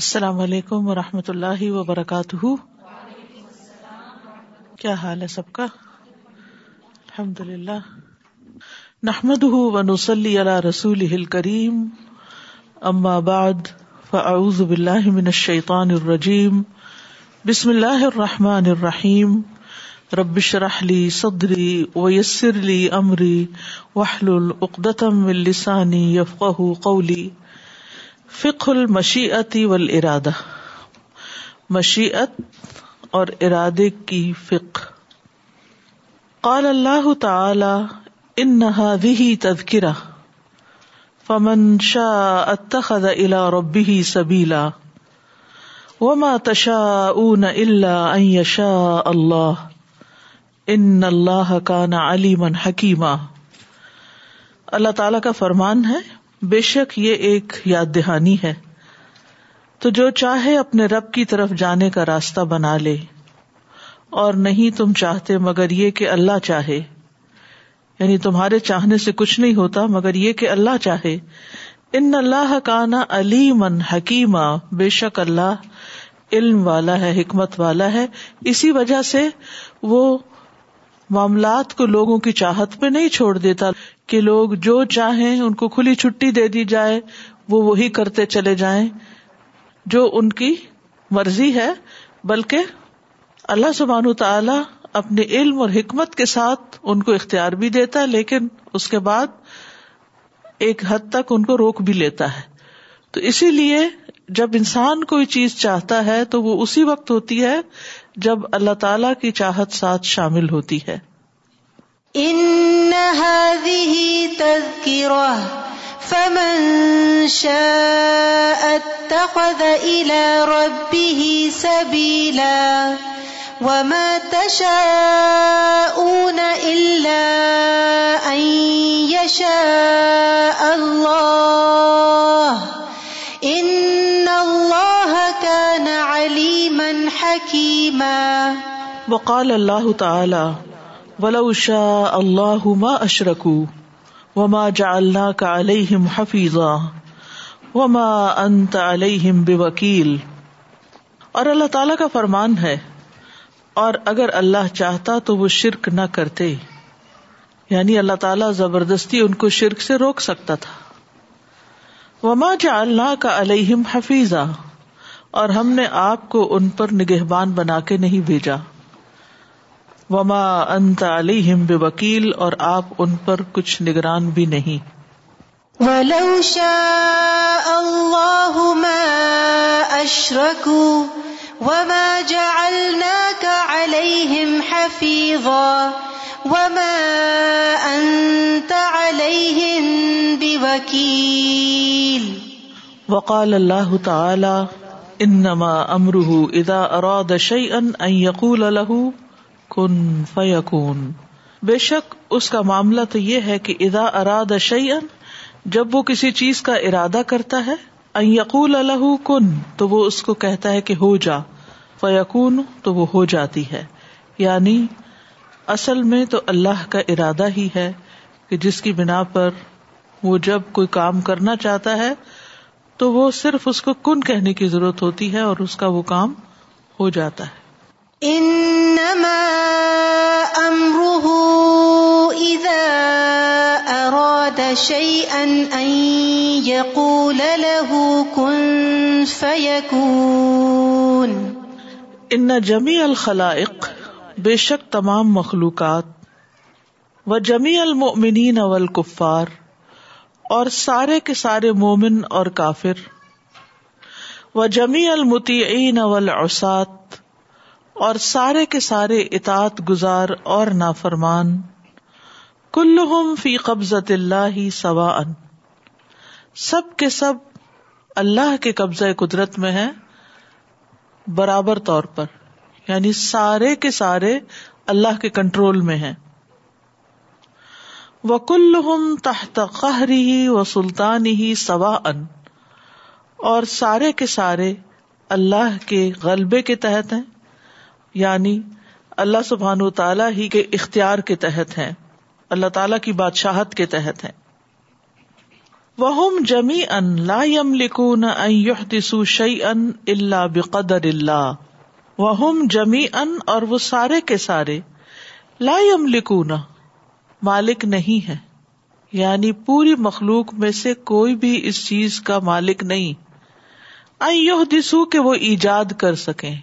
السلام علیکم و رحمۃ اللہ وبرکاتہ کیا حال ہے سب کا الحمد للہ نحمد ونسلی علی رسول ہل کریم اما بعد فاعوذ باللہ من الشیطان الرجیم بسم اللہ الرحمٰن الرحیم رب شرح لی صدری ویسر لی علی عمری وحلتم السانی یفقہ قولی فک المشیتی و ارادہ مشیت اور ارادے کی فک اللہ تعالی ان تذکرہ اتخذ شاہ ربه سبیلا وما تشا اللہ ائش ان کا نا علی من حکیما اللہ تعالی کا فرمان ہے بے شک یہ ایک یاد دہانی ہے تو جو چاہے اپنے رب کی طرف جانے کا راستہ بنا لے اور نہیں تم چاہتے مگر یہ کہ اللہ چاہے یعنی تمہارے چاہنے سے کچھ نہیں ہوتا مگر یہ کہ اللہ چاہے ان اللہ کانا علی من حکیمہ بے شک اللہ علم والا ہے حکمت والا ہے اسی وجہ سے وہ معاملات کو لوگوں کی چاہت پہ نہیں چھوڑ دیتا کہ لوگ جو چاہیں ان کو کھلی چھٹی دے دی جائے وہ وہی کرتے چلے جائیں جو ان کی مرضی ہے بلکہ اللہ سبحان تعالی اپنے علم اور حکمت کے ساتھ ان کو اختیار بھی دیتا ہے لیکن اس کے بعد ایک حد تک ان کو روک بھی لیتا ہے تو اسی لیے جب انسان کوئی چیز چاہتا ہے تو وہ اسی وقت ہوتی ہے جب اللہ تعالی کی چاہت ساتھ شامل ہوتی ہے ان هذه تذكره فمن شاء اتخذ الى ربه سبيلا وما تشاءون الا ان يشاء الله ان الله كان عليما حكيما وقال الله تعالى ولاشا اللہ ما اشرکو وما جا اللہ وما انت بے وکیل اور اللہ تعالیٰ کا فرمان ہے اور اگر اللہ چاہتا تو وہ شرک نہ کرتے یعنی اللہ تعالیٰ زبردستی ان کو شرک سے روک سکتا تھا وما جا اللہ کا علیہم حفیظہ اور ہم نے آپ کو ان پر نگہبان بنا کے نہیں بھیجا وما انت علیہم بوکیل اور آپ ان پر کچھ نگران بھی نہیں ولو شاء اللہ ما اشرکو وما جعلناك علیہم حفیظا وما انت علیہم بوکیل وقال اللہ تعالی انما امره اذا اراد شیئا ان یقول لہو کن فیقون بے شک اس کا معاملہ تو یہ ہے کہ ادا اراد جب وہ کسی چیز کا ارادہ کرتا ہے یقول الح کن تو وہ اس کو کہتا ہے کہ ہو جا فیقون تو وہ ہو جاتی ہے یعنی اصل میں تو اللہ کا ارادہ ہی ہے کہ جس کی بنا پر وہ جب کوئی کام کرنا چاہتا ہے تو وہ صرف اس کو کن کہنے کی ضرورت ہوتی ہے اور اس کا وہ کام ہو جاتا ہے انما امره اذا اراد شيئا ان يقول له كن فيكون ان جميع الخلائق بے شک تمام مخلوقات و جمی المؤمنین نول قفار اور سارے کے سارے مومن اور کافر و جمی المتیعین اول اوساد اور سارے کے سارے اطاط گزار اور نافرمان کلہم کل فی قبضت اللہ ہی سوا ان سب کے سب اللہ کے قبضۂ قدرت میں ہے برابر طور پر یعنی سارے کے سارے اللہ کے کنٹرول میں ہیں وہ کل تحت قہری ہی و سلطان ہی سوا ان اور سارے کے سارے اللہ کے غلبے کے تحت ہیں یعنی اللہ سبحان و تعالیٰ ہی کے اختیار کے تحت ہیں اللہ تعالیٰ کی بادشاہت کے تحت ہیں وہ جمی ان لا یم نہ اللہ بقدر اللہ وہ جمی ان اور وہ سارے کے سارے لائم لکون مالک نہیں ہے یعنی پوری مخلوق میں سے کوئی بھی اس چیز کا مالک نہیں دسو کہ وہ ایجاد کر سکیں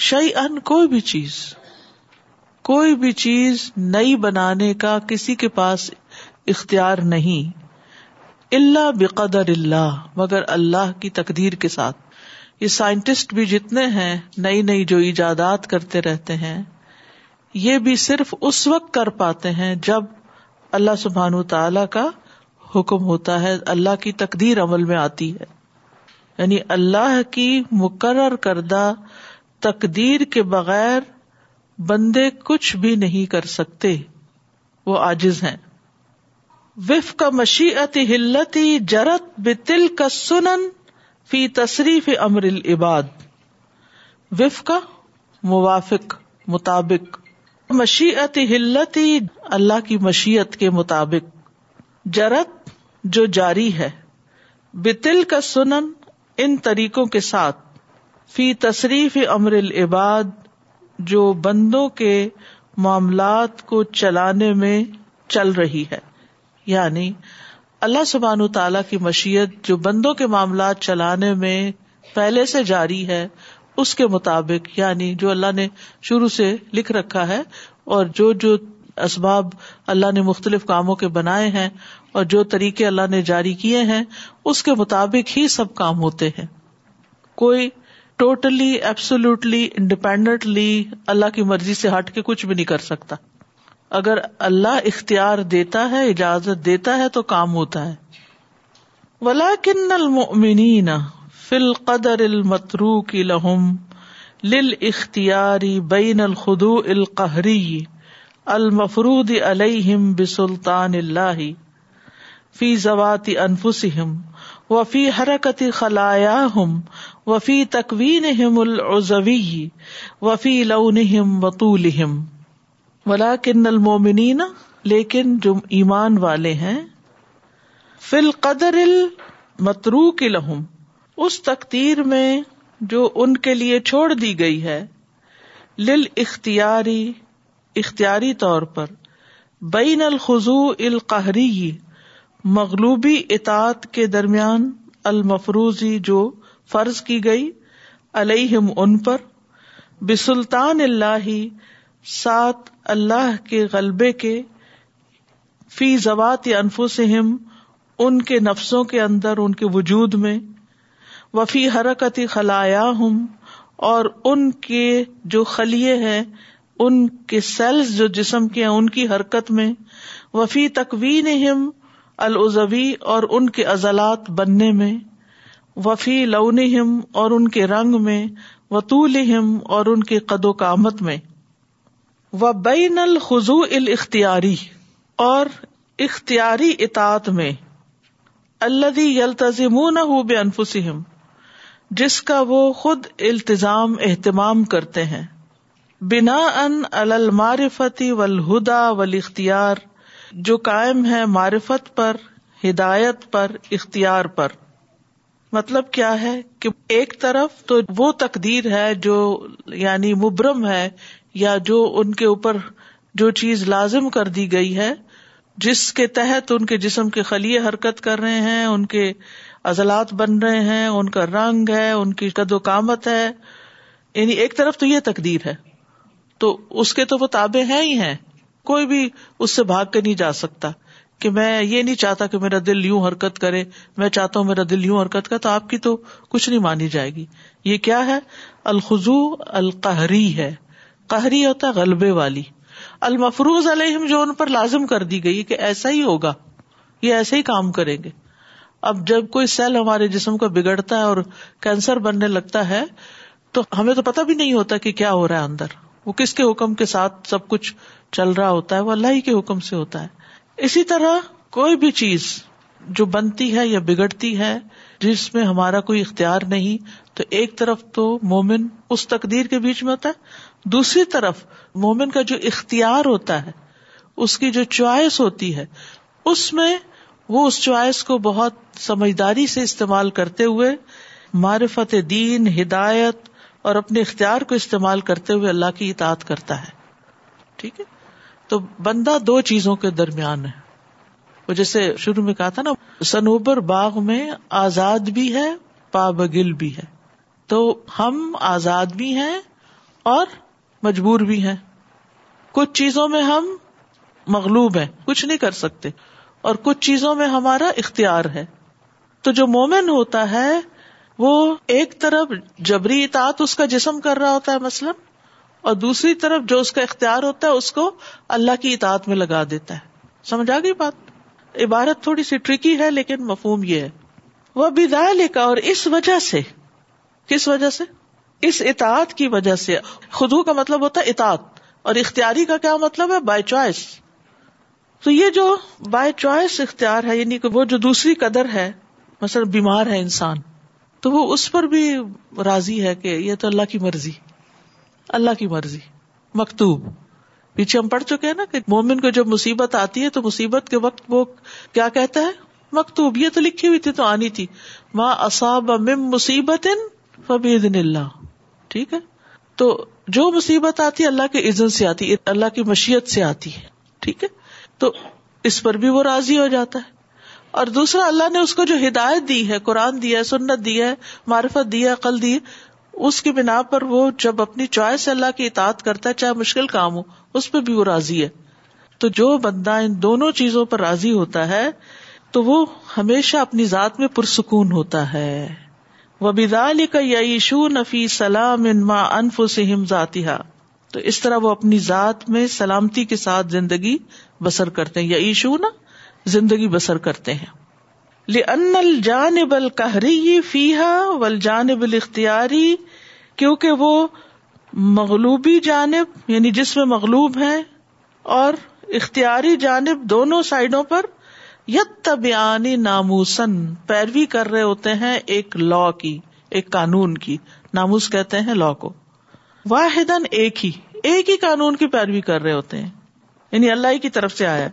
شعی ان کوئی بھی چیز کوئی بھی چیز نئی بنانے کا کسی کے پاس اختیار نہیں اللہ بقدر اللہ مگر اللہ کی تقدیر کے ساتھ یہ سائنٹسٹ بھی جتنے ہیں نئی نئی جو ایجادات کرتے رہتے ہیں یہ بھی صرف اس وقت کر پاتے ہیں جب اللہ سبحان تعالی کا حکم ہوتا ہے اللہ کی تقدیر عمل میں آتی ہے یعنی اللہ کی مقرر کردہ تقدیر کے بغیر بندے کچھ بھی نہیں کر سکتے وہ آجز ہیں وف کا مشیت ہلتی جرت بتل کا سنن فی تصریف امر العباد وف کا موافق مطابق مشیت ہلتی اللہ کی مشیت کے مطابق جرت جو جاری ہے بتل کا سنن ان طریقوں کے ساتھ فی تصریف امر العباد جو بندوں کے معاملات کو چلانے میں چل رہی ہے یعنی اللہ سبحان و تعالی کی مشیت جو بندوں کے معاملات چلانے میں پہلے سے جاری ہے اس کے مطابق یعنی جو اللہ نے شروع سے لکھ رکھا ہے اور جو جو اسباب اللہ نے مختلف کاموں کے بنائے ہیں اور جو طریقے اللہ نے جاری کیے ہیں اس کے مطابق ہی سب کام ہوتے ہیں کوئی ٹوٹلی ایبسولوٹلی انڈیپینڈنٹلی اللہ کی مرضی سے ہٹ کے کچھ بھی نہیں کر سکتا اگر اللہ اختیار دیتا ہے اجازت دیتا ہے تو کام ہوتا ہے بین الخو القحری المفرود الم بسلطان اللہ فی زواتی انفسم و فی حرکت خلایا ہم وفی تکوین ہم العزوی وفی لو وطول ولا کن المومنین لیکن جو ایمان والے ہیں فل قدر المترو کی لہم اس تقدیر میں جو ان کے لیے چھوڑ دی گئی ہے لل اختیاری اختیاری طور پر بین الخضو القہری مغلوبی اطاعت کے درمیان المفروضی جو فرض کی گئی الم ان پر بسلطان اللہ اللہ کے غلبے کے فی زوات انفسہم ہم ان کے نفسوں کے اندر ان کے وجود میں وفی حرکت خلایا ہوں اور ان کے جو خلیے ہیں ان کے سیلس جو جسم کے ہیں ان کی حرکت میں وفی تکوین ہم العزوی اور ان کے عضلات بننے میں وفی لون ہم اور ان کے رنگ میں وطول ہم اور ان کے قد و کامت میں و بین الخو الختیاری اور اختیاری اطاط میں الدی یلتم نہ ہو بے انفسم جس کا وہ خود التظام اہتمام کرتے ہیں بنا ان المارفتی ولہدا ول اختیار جو قائم ہے معرفت پر ہدایت پر اختیار پر مطلب کیا ہے کہ ایک طرف تو وہ تقدیر ہے جو یعنی مبرم ہے یا جو ان کے اوپر جو چیز لازم کر دی گئی ہے جس کے تحت ان کے جسم کے خلیے حرکت کر رہے ہیں ان کے عضلات بن رہے ہیں ان کا رنگ ہے، ان کی قد و کامت ہے یعنی ایک طرف تو یہ تقدیر ہے تو اس کے تو وہ تابے ہیں ہی ہیں کوئی بھی اس سے بھاگ کے نہیں جا سکتا کہ میں یہ نہیں چاہتا کہ میرا دل یوں حرکت کرے میں چاہتا ہوں میرا دل یوں حرکت کرے تو آپ کی تو کچھ نہیں مانی جائے گی یہ کیا ہے الخضو القہری ہے قہری ہوتا ہے غلبے والی المفروض علیہم جو ان پر لازم کر دی گئی کہ ایسا ہی ہوگا یہ ایسا ہی کام کریں گے اب جب کوئی سیل ہمارے جسم کا بگڑتا ہے اور کینسر بننے لگتا ہے تو ہمیں تو پتا بھی نہیں ہوتا کہ کیا ہو رہا ہے اندر وہ کس کے حکم کے ساتھ سب کچھ چل رہا ہوتا ہے وہ اللہ ہی کے حکم سے ہوتا ہے اسی طرح کوئی بھی چیز جو بنتی ہے یا بگڑتی ہے جس میں ہمارا کوئی اختیار نہیں تو ایک طرف تو مومن اس تقدیر کے بیچ میں ہوتا ہے دوسری طرف مومن کا جو اختیار ہوتا ہے اس کی جو چوائس ہوتی ہے اس میں وہ اس چوائس کو بہت سمجھداری سے استعمال کرتے ہوئے معرفت دین ہدایت اور اپنے اختیار کو استعمال کرتے ہوئے اللہ کی اطاعت کرتا ہے ٹھیک ہے تو بندہ دو چیزوں کے درمیان ہے وہ جیسے شروع میں کہا تھا نا سنوبر باغ میں آزاد بھی ہے پابگل بھی ہے تو ہم آزاد بھی ہیں اور مجبور بھی ہیں کچھ چیزوں میں ہم مغلوب ہیں کچھ نہیں کر سکتے اور کچھ چیزوں میں ہمارا اختیار ہے تو جو مومن ہوتا ہے وہ ایک طرف جبری اطاعت اس کا جسم کر رہا ہوتا ہے مثلاً اور دوسری طرف جو اس کا اختیار ہوتا ہے اس کو اللہ کی اطاعت میں لگا دیتا ہے سمجھا گئی بات عبارت تھوڑی سی ٹرکی ہے لیکن مفہوم یہ ہے وہ بدائے کا اس وجہ سے کس وجہ سے اس اطاعت کی وجہ سے خدو کا مطلب ہوتا ہے اطاعت اور اختیاری کا کیا مطلب ہے بائی چوائس تو یہ جو بائی چوائس اختیار ہے یعنی کہ وہ جو دوسری قدر ہے مثلا بیمار ہے انسان تو وہ اس پر بھی راضی ہے کہ یہ تو اللہ کی مرضی اللہ کی مرضی مکتوب پیچھے ہم پڑھ چکے ہیں نا کہ مومن کو جب مصیبت آتی ہے تو مصیبت کے وقت وہ کیا کہتا ہے مکتوب یہ تو لکھی ہوئی تھی تو آنی تھی ماں اصاب مصیبت اللہ ٹھیک ہے تو جو مصیبت آتی ہے اللہ کے عزت سے آتی اللہ کی مشیت سے آتی ہے ٹھیک ہے تو اس پر بھی وہ راضی ہو جاتا ہے اور دوسرا اللہ نے اس کو جو ہدایت دی ہے قرآن دیا ہے سنت دی ہے معرفت دی ہے قل دی اس کی بنا پر وہ جب اپنی چوائس اللہ کی اطاعت کرتا ہے چاہے مشکل کام ہو اس پہ بھی وہ راضی ہے تو جو بندہ ان دونوں چیزوں پر راضی ہوتا ہے تو وہ ہمیشہ اپنی ذات میں پرسکون ہوتا ہے وہ بدال کا یشو نفی سلام انما انف سم ذاتیہ تو اس طرح وہ اپنی ذات میں سلامتی کے ساتھ زندگی بسر کرتے یا ایشو نا زندگی بسر کرتے ہیں بل الجانب کہ فیا و بل اختیاری کیونکہ وہ مغلوبی جانب یعنی جس میں مغلوب ہیں اور اختیاری جانب دونوں سائڈوں پر طبیانی ناموسن پیروی کر رہے ہوتے ہیں ایک لا کی ایک قانون کی ناموس کہتے ہیں لا کو واحد ایک ہی ایک ہی قانون کی پیروی کر رہے ہوتے ہیں یعنی اللہ کی طرف سے آیا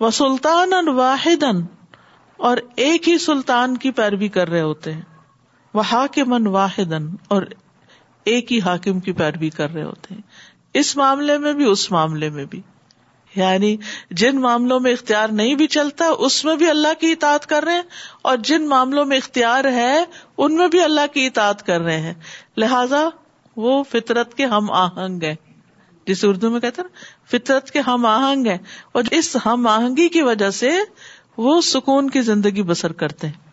وہ سلطان ال واحدن اور ایک ہی سلطان کی پیروی کر رہے ہوتے ہیں وہ کے من واحد اور ایک ہی حاکم کی پیروی کر رہے ہوتے ہیں اس معاملے میں بھی اس معاملے میں بھی یعنی جن معاملوں میں اختیار نہیں بھی چلتا اس میں بھی اللہ کی اطاعت کر رہے ہیں اور جن معاملوں میں اختیار ہے ان میں بھی اللہ کی اطاعت کر رہے ہیں لہذا وہ فطرت کے ہم آہنگ ہیں جسے اردو میں کہتے ہیں فطرت کے ہم آہنگ ہیں اور اس ہم آہنگی کی وجہ سے وہ سکون کی زندگی بسر کرتے ہیں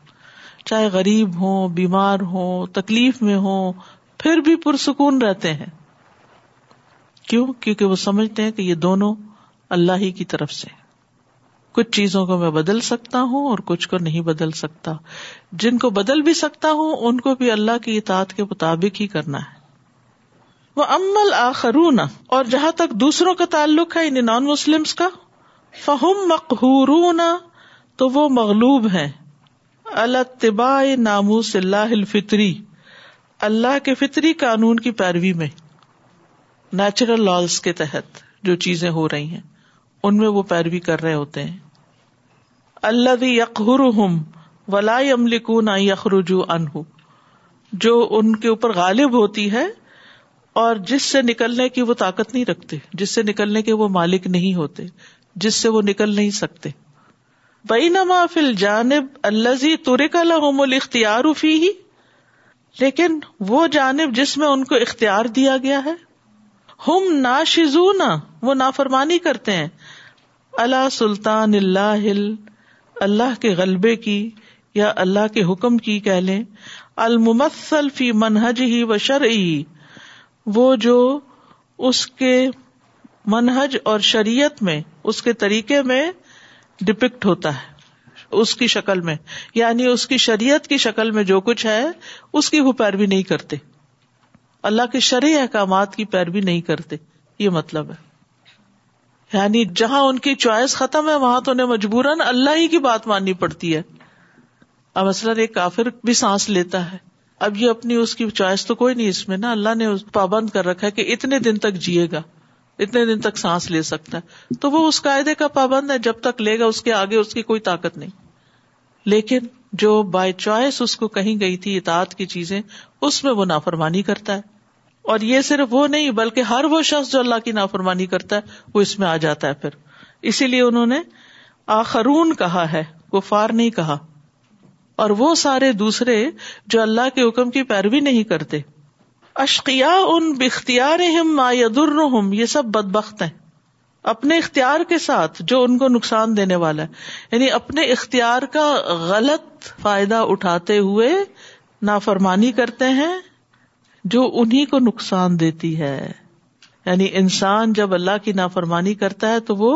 چاہے غریب ہو بیمار ہو تکلیف میں ہوں پھر بھی پرسکون رہتے ہیں کیوں کیونکہ وہ سمجھتے ہیں کہ یہ دونوں اللہ ہی کی طرف سے کچھ چیزوں کو میں بدل سکتا ہوں اور کچھ کو نہیں بدل سکتا جن کو بدل بھی سکتا ہوں ان کو بھی اللہ کی اطاعت کے مطابق ہی کرنا ہے وہ امل آخرون اور جہاں تک دوسروں کا تعلق ہے ان یعنی نان مسلمس کا فہم مقہورون تو وہ مغلوب ہیں اللہ طباء نامو الفطری اللہ کے فطری قانون کی پیروی میں نیچرل کے تحت جو چیزیں ہو رہی ہیں ان میں وہ پیروی کر رہے ہوتے ہیں اللہ دقہ رم نہ یخرجو انہ جو ان کے اوپر غالب ہوتی ہے اور جس سے نکلنے کی وہ طاقت نہیں رکھتے جس سے نکلنے کے وہ مالک نہیں ہوتے جس سے وہ نکل نہیں سکتے فل جانب الزی تریکار فی ہی لیکن وہ جانب جس میں ان کو اختیار دیا گیا ہے ہم نا شیزو نا وہ نافرمانی کرتے ہیں اللہ سلطان اللہ اللہ کے غلبے کی یا اللہ کے حکم کی کہ لیں فی منہج ہی و شرعی وہ جو اس کے منہج اور شریعت میں اس کے طریقے میں ڈپکٹ ہوتا ہے اس کی شکل میں یعنی اس کی شریعت کی شکل میں جو کچھ ہے اس کی وہ پیروی نہیں کرتے اللہ کے شرع احکامات کی پیروی نہیں کرتے یہ مطلب ہے یعنی جہاں ان کی چوائس ختم ہے وہاں تو انہیں مجبوراً اللہ ہی کی بات ماننی پڑتی ہے اب مثلاً کافر بھی سانس لیتا ہے اب یہ اپنی اس کی چوائس تو کوئی نہیں اس میں نا اللہ نے پابند کر رکھا ہے کہ اتنے دن تک جیے گا اتنے دن تک سانس لے سکتا ہے تو وہ اس قاعدے کا پابند ہے جب تک لے گا اس کے آگے اس کی کوئی طاقت نہیں لیکن جو بائی چوائس اس کو کہیں گئی تھی اطاعت کی چیزیں اس میں وہ نافرمانی کرتا ہے اور یہ صرف وہ نہیں بلکہ ہر وہ شخص جو اللہ کی نافرمانی کرتا ہے وہ اس میں آ جاتا ہے پھر اسی لیے انہوں نے آخرون کہا ہے کفار نہیں کہا اور وہ سارے دوسرے جو اللہ کے حکم کی پیروی نہیں کرتے اشقیا ان بختیار ہم ما ہم یہ سب بدبخت ہیں اپنے اختیار کے ساتھ جو ان کو نقصان دینے والا ہے یعنی اپنے اختیار کا غلط فائدہ اٹھاتے ہوئے نافرمانی کرتے ہیں جو انہیں کو نقصان دیتی ہے یعنی انسان جب اللہ کی نافرمانی کرتا ہے تو وہ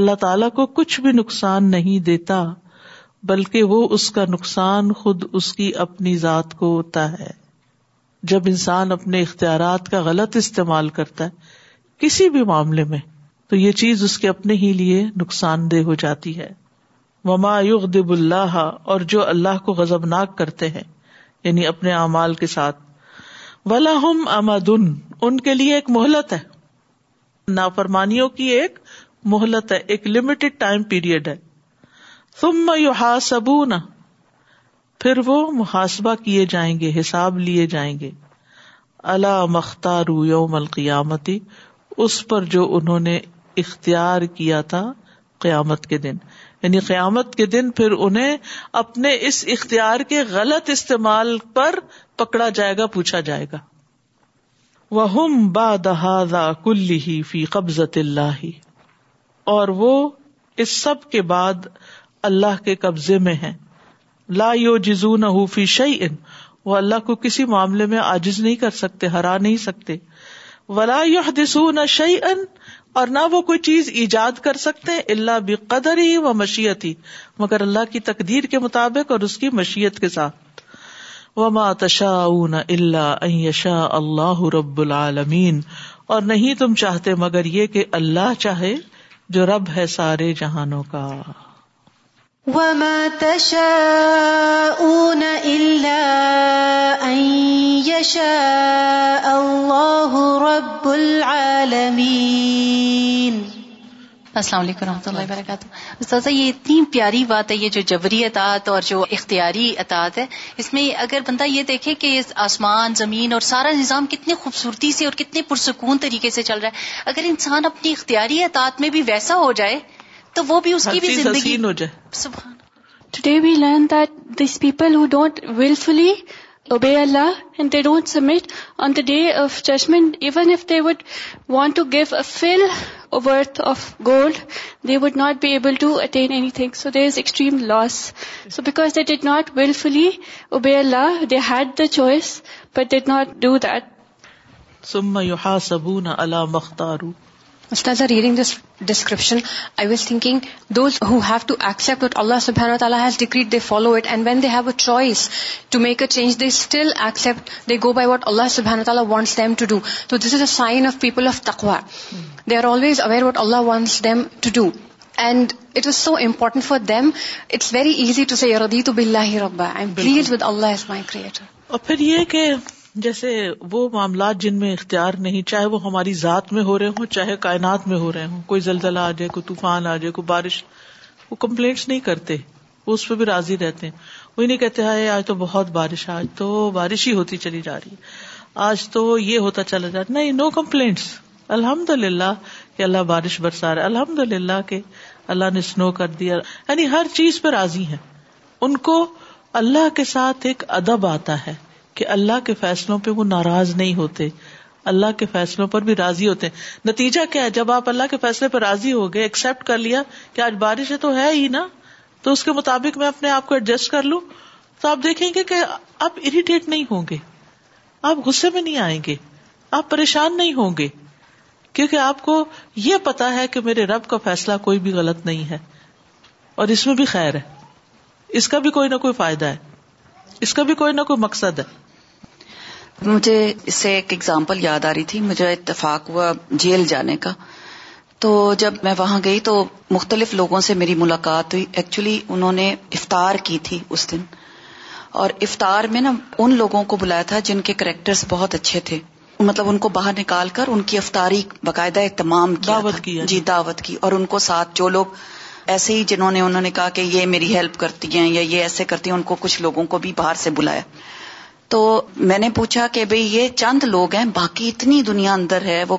اللہ تعالی کو کچھ بھی نقصان نہیں دیتا بلکہ وہ اس کا نقصان خود اس کی اپنی ذات کو ہوتا ہے جب انسان اپنے اختیارات کا غلط استعمال کرتا ہے کسی بھی معاملے میں تو یہ چیز اس کے اپنے ہی لیے نقصان دہ ہو جاتی ہے اللہ اور جو اللہ کو غزب ناک کرتے ہیں یعنی اپنے اعمال کے ساتھ ہم اماد ان کے لیے ایک مہلت ہے نافرمانیوں کی ایک مہلت ہے ایک لمیٹڈ ٹائم پیریڈ ہے ثم یحاسبون نا پھر وہ محاسبہ کیے جائیں گے حساب لیے جائیں گے اللہ مختار یوم القیامتی اس پر جو انہوں نے اختیار کیا تھا قیامت کے دن یعنی قیامت کے دن پھر انہیں اپنے اس اختیار کے غلط استعمال پر پکڑا جائے گا پوچھا جائے گا وہ بادہ کل ہی قبضت اللہ اور وہ اس سب کے بعد اللہ کے قبضے میں ہے لا یو جزو فی شعی وہ اللہ کو کسی معاملے میں آجز نہیں کر سکتے ہرا نہیں سکتے ولا و ان اور نہ وہ کوئی چیز ایجاد کر سکتے اللہ بھی قدر ہی و مشیت ہی مگر اللہ کی تقدیر کے مطابق اور اس کی مشیت کے ساتھ وما ماتشا اللہ عیشا اللہ رب العالمین اور نہیں تم چاہتے مگر یہ کہ اللہ چاہے جو رب ہے سارے جہانوں کا رب السلام علیکم ورحمۃ اللہ وبرکاتہ اساتذہ یہ اتنی پیاری بات ہے یہ جو جبری اطاعت اور جو اختیاری اطاعت ہے اس میں اگر بندہ یہ دیکھے کہ آسمان زمین اور سارا نظام کتنے خوبصورتی سے اور کتنے پرسکون طریقے سے چل رہا ہے اگر انسان اپنی اختیاری اطاعت میں بھی ویسا ہو جائے تو وہ بھی بھی اس کی زندگی ہو to today we learn that this people who don't wilfully obey Allah and they don't submit on the day of judgment even if they would want to give a full worth of gold they would not be able to attain anything so there is extreme loss so because they did not wilfully obey Allah they had the choice but did not do that some you ہا سبون اللہ مختارو reading I was thing who have to accept what Allah سبریٹ follow it and wants to make a change they still accept they go by what Allah صبح تعالیٰ this is a sign of people of تخوا they are always aware what Allah wants them to do and it is so important for them it's very easy to say with Allah is my creator جیسے وہ معاملات جن میں اختیار نہیں چاہے وہ ہماری ذات میں ہو رہے ہوں چاہے کائنات میں ہو رہے ہوں کوئی زلزلہ آ جائے کوئی طوفان آ جائے کوئی بارش وہ کمپلینٹس نہیں کرتے وہ اس پہ بھی راضی رہتے ہیں وہی نہیں کہتے ہیں آج تو بہت بارش آج تو بارش ہی ہوتی چلی جا رہی ہے آج تو یہ ہوتا چلا جا رہا نہیں نو کمپلینٹس الحمد للہ کہ اللہ بارش برسا رہا الحمد للہ کہ اللہ نے سنو کر دیا یعنی ہر چیز پہ راضی ہے ان کو اللہ کے ساتھ ایک ادب آتا ہے کہ اللہ کے فیصلوں پہ وہ ناراض نہیں ہوتے اللہ کے فیصلوں پر بھی راضی ہوتے ہیں نتیجہ کیا ہے جب آپ اللہ کے فیصلے پر راضی ہو گئے ایکسپٹ کر لیا کہ آج بارش ہے تو ہے ہی نا تو اس کے مطابق میں اپنے آپ کو ایڈجسٹ کر لوں تو آپ دیکھیں گے کہ آپ اریٹیٹ نہیں ہوں گے آپ غصے میں نہیں آئیں گے آپ پریشان نہیں ہوں گے کیونکہ آپ کو یہ پتا ہے کہ میرے رب کا فیصلہ کوئی بھی غلط نہیں ہے اور اس میں بھی خیر ہے اس کا بھی کوئی نہ کوئی فائدہ ہے اس کا بھی کوئی نہ کوئی مقصد ہے مجھے اس سے ایک ایگزامپل یاد آ رہی تھی مجھے اتفاق ہوا جیل جانے کا تو جب میں وہاں گئی تو مختلف لوگوں سے میری ملاقات ہوئی ایکچولی انہوں نے افطار کی تھی اس دن اور افطار میں نا ان لوگوں کو بلایا تھا جن کے کریکٹرز بہت اچھے تھے مطلب ان کو باہر نکال کر ان کی افطاری باقاعدہ اہتمام کیا دعوت کی یعنی۔ جی دعوت کی اور ان کو ساتھ جو لوگ ایسے ہی جنہوں نے انہوں نے کہا کہ یہ میری ہیلپ کرتی ہیں یا یہ ایسے کرتی ہیں ان کو کچھ لوگوں کو بھی باہر سے بلایا تو میں نے پوچھا کہ بھئی یہ چند لوگ ہیں باقی اتنی دنیا اندر ہے وہ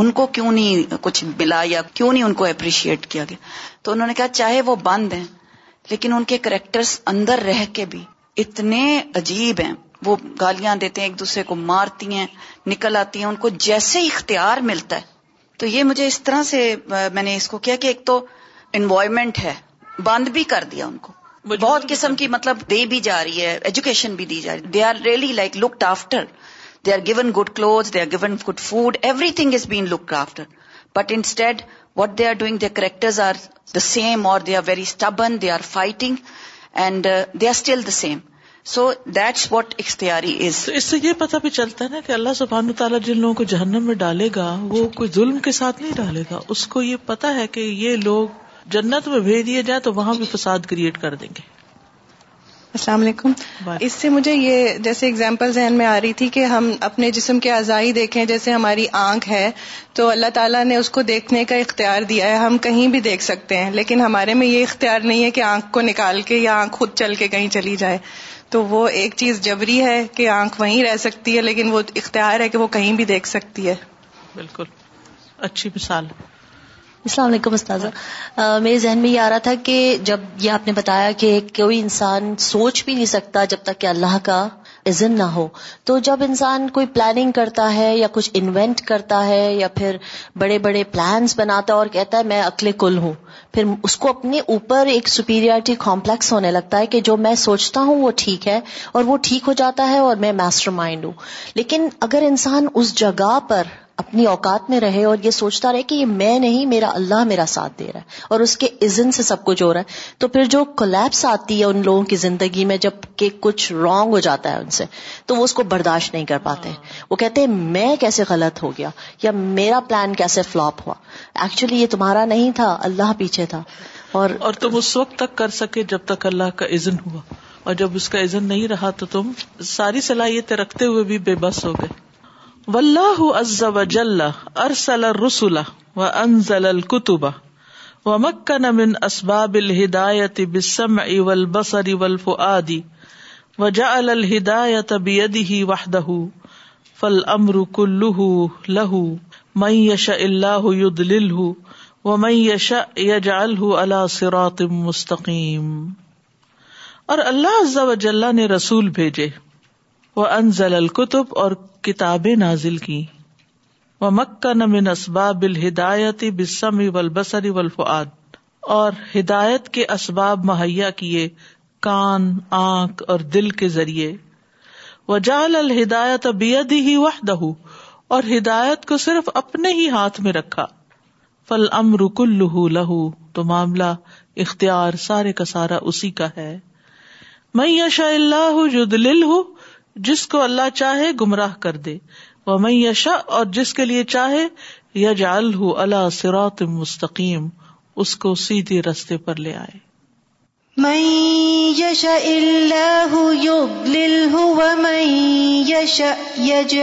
ان کو کیوں نہیں کچھ ملا یا کیوں نہیں ان کو اپریشیٹ کیا گیا تو انہوں نے کہا چاہے وہ بند ہیں لیکن ان کے کریکٹرز اندر رہ کے بھی اتنے عجیب ہیں وہ گالیاں دیتے ہیں ایک دوسرے کو مارتی ہیں نکل آتی ہیں ان کو جیسے اختیار ملتا ہے تو یہ مجھے اس طرح سے میں نے اس کو کیا کہ ایک تو انوائرمنٹ ہے بند بھی کر دیا ان کو بہت قسم کی مطلب دے بھی جا رہی ہے ایجوکیشن بھی دی جا رہی ہے they are really like look after they are given good cloth they are given good food everything is been look after but instead what they are doing the are same اور they are are are very stubborn they they fighting and still the same so that's what اختیاری is اس سے یہ پتا بھی چلتا ہے نا کہ اللہ سبحان تعالیٰ جن لوگوں کو جہنم میں ڈالے گا وہ کوئی ظلم کے ساتھ نہیں ڈالے گا اس کو یہ پتا ہے کہ یہ لوگ جنت میں بھیج دیے جائے تو وہاں بھی فساد کریٹ کر دیں گے السلام علیکم اس سے مجھے یہ جیسے اگزامپل ذہن میں آ رہی تھی کہ ہم اپنے جسم کے اضائی دیکھیں جیسے ہماری آنکھ ہے تو اللہ تعالیٰ نے اس کو دیکھنے کا اختیار دیا ہے ہم کہیں بھی دیکھ سکتے ہیں لیکن ہمارے میں یہ اختیار نہیں ہے کہ آنکھ کو نکال کے یا آنکھ خود چل کے کہیں چلی جائے تو وہ ایک چیز جبری ہے کہ آنکھ وہیں رہ سکتی ہے لیکن وہ اختیار ہے کہ وہ کہیں بھی دیکھ سکتی ہے بالکل اچھی مثال السلام علیکم مستہ میرے ذہن میں یہ آ رہا تھا کہ جب یہ آپ نے بتایا کہ کوئی انسان سوچ بھی نہیں سکتا جب تک کہ اللہ کا عزم نہ ہو تو جب انسان کوئی پلاننگ کرتا ہے یا کچھ انوینٹ کرتا ہے یا پھر بڑے بڑے پلانس بناتا ہے اور کہتا ہے میں اکلے کل ہوں پھر اس کو اپنے اوپر ایک سپیریئرٹی کمپلیکس ہونے لگتا ہے کہ جو میں سوچتا ہوں وہ ٹھیک ہے اور وہ ٹھیک ہو جاتا ہے اور میں ماسٹر مائنڈ ہوں لیکن اگر انسان اس جگہ پر اپنی اوقات میں رہے اور یہ سوچتا رہے کہ یہ میں نہیں میرا اللہ میرا ساتھ دے رہا ہے اور اس کے عزن سے سب کچھ ہو رہا ہے تو پھر جو کولیپس آتی ہے ان لوگوں کی زندگی میں جب کہ کچھ رانگ ہو جاتا ہے ان سے تو وہ اس کو برداشت نہیں کر پاتے وہ کہتے ہیں میں کیسے غلط ہو گیا یا میرا پلان کیسے فلاپ ہوا ایکچولی یہ تمہارا نہیں تھا اللہ پیچھے تھا اور اور تم اس وقت تک کر سکے جب تک اللہ کا عزن ہوا اور جب اس کا عزن نہیں رہا تو تم ساری صلاحیتیں رکھتے ہوئے بھی بے بس ہو گئے واللہ عز وجل ارسل الرسل وانزل الكتب ومکن من اسباب الہدایت بالسمع والبصر والفؤاد وجعل الہدایت بیده وحده فالامر كله له من یشاء اللہ یدلله ومن یشاء یجعله على صراط مستقیم اور اللہ عز و نے رسول بھیجے وہ انزل الکتب اور کتابیں نازل کی وہ مکہ نمن اسباب الہدایت بسم والبصر والفعاد اور ہدایت کے اسباب مہیا کیے کان آنکھ اور دل کے ذریعے وجال الہدایت بیدی ہی وحدہ اور ہدایت کو صرف اپنے ہی ہاتھ میں رکھا فل امر کلو لہو تو معاملہ اختیار سارے کا سارا اسی کا ہے میں یشا اللہ جدلل ہوں جس کو اللہ چاہے گمراہ کر دے وہ میں یشا اور جس کے لیے چاہے یج الح اللہ مستقیم اس کو سیدھے رستے پر لے آئے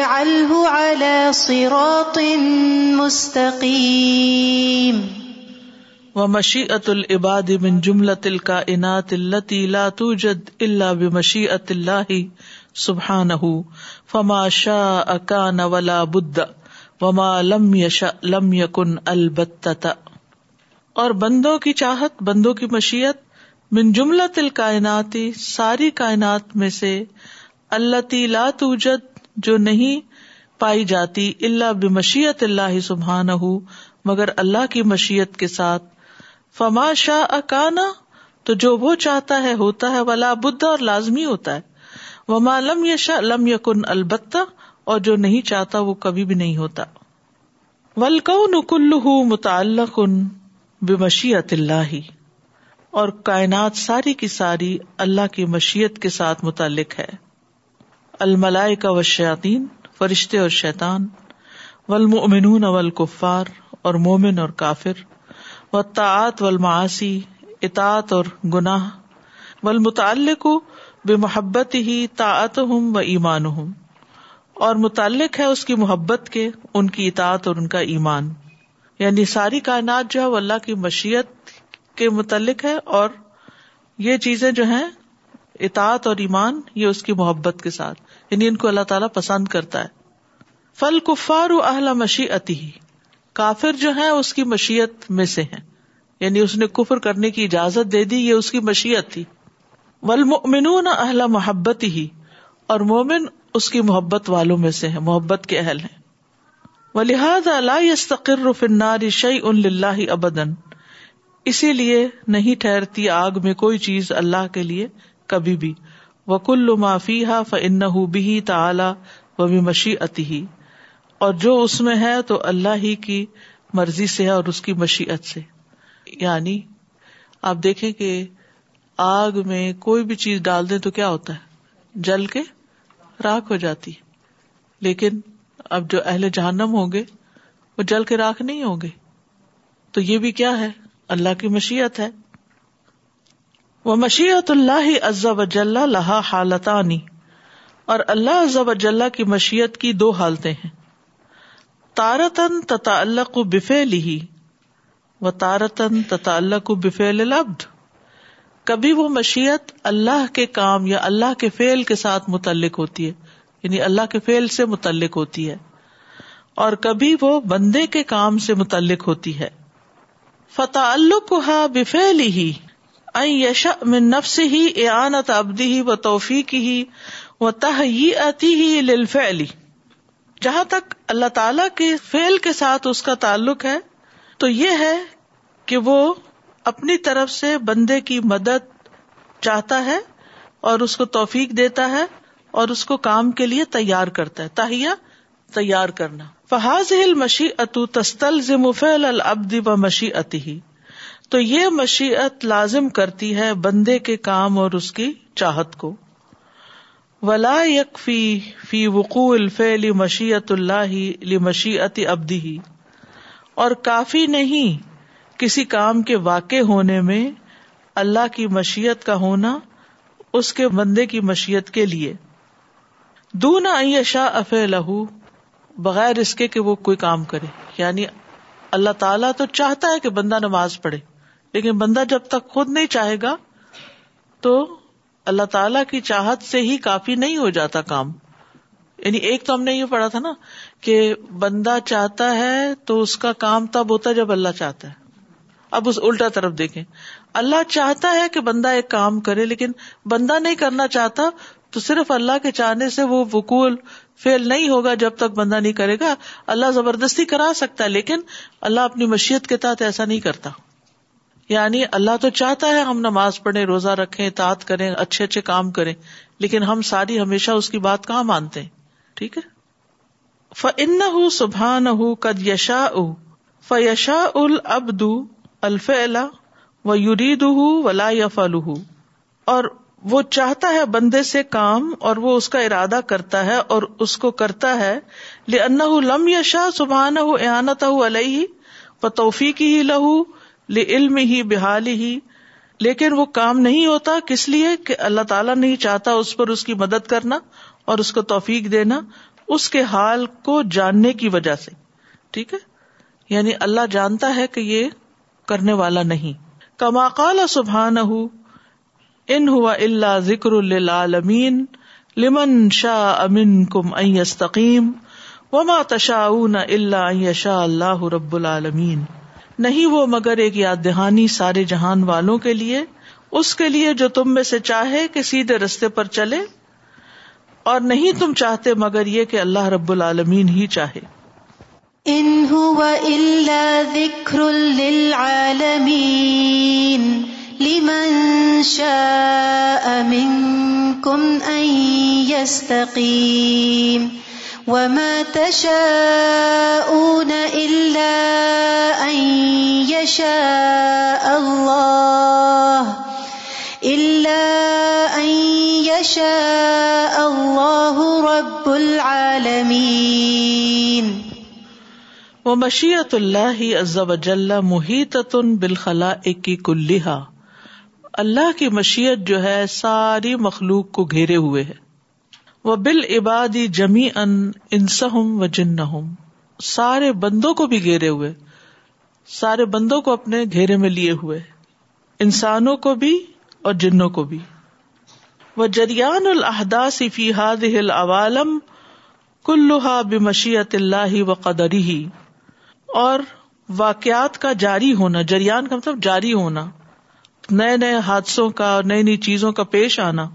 الحتم مستقی و مشی ات العباد بن جملۃ کا عناط لطیلا جد اللہ بشی ات اللہ سبحان فما شاہ اکان ولا بد وما لم یش لم یقن البت اور بندوں کی چاہت بندوں کی مشیت من جملہ تل کائناتی ساری کائنات میں سے اللہ تی توجد جو نہیں پائی جاتی اللہ بمشیت اللہ سبحان مگر اللہ کی مشیت کے ساتھ فما شاہ اکانا تو جو وہ چاہتا ہے ہوتا ہے ولا بدھ اور لازمی ہوتا ہے مالم لم کن البتہ اور جو نہیں چاہتا وہ کبھی بھی نہیں ہوتا ولکل مطالعہ بمشیت اللہ اور کائنات ساری کی ساری اللہ کی مشیت کے ساتھ متعلق ہے الملائے کا و شیاتین فرشتے اور شیطان و المنون و اور مومن اور کافر و تعت و الماسی اطاط اور گناہ ولمتعلق بے محبت ہی طاعت ہوں و ایمان ہوں اور متعلق ہے اس کی محبت کے ان کی اطاعت اور ان کا ایمان یعنی ساری کائنات جو ہے وہ اللہ کی مشیت کے متعلق ہے اور یہ چیزیں جو ہیں اطاعت اور ایمان یہ اس کی محبت کے ساتھ یعنی ان کو اللہ تعالیٰ پسند کرتا ہے فل کفار اہلا مشی ہی کافر جو ہے اس کی مشیت میں سے ہیں یعنی اس نے کفر کرنے کی اجازت دے دی یہ اس کی مشیت تھی منون اہل محبت ہی اور مومن اس کی محبت والوں میں سے محبت کے اہل ہیں و اسی لیے نہیں ٹھہرتی آگ میں کوئی چیز اللہ کے لیے کبھی بھی وکل معافی فن بھی تلا وہ ہی اور جو اس میں ہے تو اللہ ہی کی مرضی سے ہے اور اس کی مشیعت سے یعنی آپ دیکھیں کہ آگ میں کوئی بھی چیز ڈال دیں تو کیا ہوتا ہے جل کے راکھ ہو جاتی لیکن اب جو اہل جہنم ہوں گے وہ جل کے راکھ نہیں ہوں گے تو یہ بھی کیا ہے اللہ کی مشیت ہے وہ مشیت اللہ وجل لہا اور اللہ عزب وجل کی مشیت کی دو حالتیں ہیں تارتن تتا اللہ کو بفیلی وہ تارتن تتا اللہ کو بفیل لبد کبھی وہ مشیت اللہ کے کام یا اللہ کے فعل کے ساتھ متعلق ہوتی ہے یعنی اللہ کے فعل سے متعلق ہوتی ہے اور کبھی وہ بندے کے کام سے متعلق ہوتی ہے فتح القا بفیل ہی این یش میں نفس ہی اے ابدی ہی و توفیق ہی و تح یہ آتی ہی للفعلی جہاں تک اللہ تعالی کے فعل کے ساتھ اس کا تعلق ہے تو یہ ہے کہ وہ اپنی طرف سے بندے کی مدد چاہتا ہے اور اس کو توفیق دیتا ہے اور اس کو کام کے لیے تیار کرتا ہے تاہیا تیار کرنا ہل مشی اتو تستل و مشی ہی تو یہ مشیت لازم کرتی ہے بندے کے کام اور اس کی چاہت کو ولا یک فی فی وقو مشیت اللہ مشیت ابدی اور کافی نہیں کسی کام کے واقع ہونے میں اللہ کی مشیت کا ہونا اس کے بندے کی مشیت کے لیے دون عیشا اف لہو بغیر اس کے کہ وہ کوئی کام کرے یعنی اللہ تعالیٰ تو چاہتا ہے کہ بندہ نماز پڑھے لیکن بندہ جب تک خود نہیں چاہے گا تو اللہ تعالیٰ کی چاہت سے ہی کافی نہیں ہو جاتا کام یعنی ایک تو ہم نے یہ پڑھا تھا نا کہ بندہ چاہتا ہے تو اس کا کام تب ہوتا ہے جب اللہ چاہتا ہے اب اس الٹا طرف دیکھیں اللہ چاہتا ہے کہ بندہ ایک کام کرے لیکن بندہ نہیں کرنا چاہتا تو صرف اللہ کے چاہنے سے وہ وکول فیل نہیں ہوگا جب تک بندہ نہیں کرے گا اللہ زبردستی کرا سکتا ہے لیکن اللہ اپنی مشیت کے تحت ایسا نہیں کرتا یعنی اللہ تو چاہتا ہے ہم نماز پڑھیں روزہ رکھیں اطاعت کریں اچھے اچھے کام کریں لیکن ہم ساری ہمیشہ اس کی بات کہاں مانتے ہیں ٹھیک ہے فن سبحان ہُ قد ہُو کد یشا فیشا اب الف اللہ وہ یرید ہُو و لا یف ال اور وہ چاہتا ہے بندے سے کام اور وہ اس کا ارادہ کرتا ہے اور اس کو کرتا ہے لن لم یشا یا شاہ علیہ و توفیق ہی لہو توفیقی ہی لہ ہی بحالی ہی لیکن وہ کام نہیں ہوتا کس لیے کہ اللہ تعالیٰ نہیں چاہتا اس پر اس کی مدد کرنا اور اس کو توفیق دینا اس کے حال کو جاننے کی وجہ سے ٹھیک ہے یعنی اللہ جانتا ہے کہ یہ کرنے والا نہیں کما کالا سبحان ان ہوا اللہ ذکر للعالمین لمن شاہ امین کم ائس تقیم وما تشا اللہ شاء اللہ رب العالمین نہیں وہ مگر ایک یاد دہانی سارے جہان والوں کے لیے اس کے لیے جو تم میں سے چاہے کہ سیدھے رستے پر چلے اور نہیں تم چاہتے مگر یہ کہ اللہ رب العالمین ہی چاہے ان هو الا ذكر للعالمين لمن شاء منكم ان يستقيم وما تشاءون الا ان يشاء الله الا ان يشاء الله رب العالمين وہ مشیت اللہ ازب جل محیط کلیہ اللہ کی مشیت جو ہے ساری مخلوق کو گھیرے ہوئے ہے وہ بال عبادی جمی ان انس و جن سارے بندوں کو بھی گھیرے ہوئے سارے بندوں کو اپنے گھیرے میں لیے ہوئے انسانوں کو بھی اور جنوں کو بھی وہ جریان ہاد ہل عوالم کلوہا بشیت اللہ و قدری ہی اور واقعات کا جاری ہونا جریان کا مطلب جاری ہونا نئے نئے حادثوں کا نئی نئی چیزوں کا پیش آنا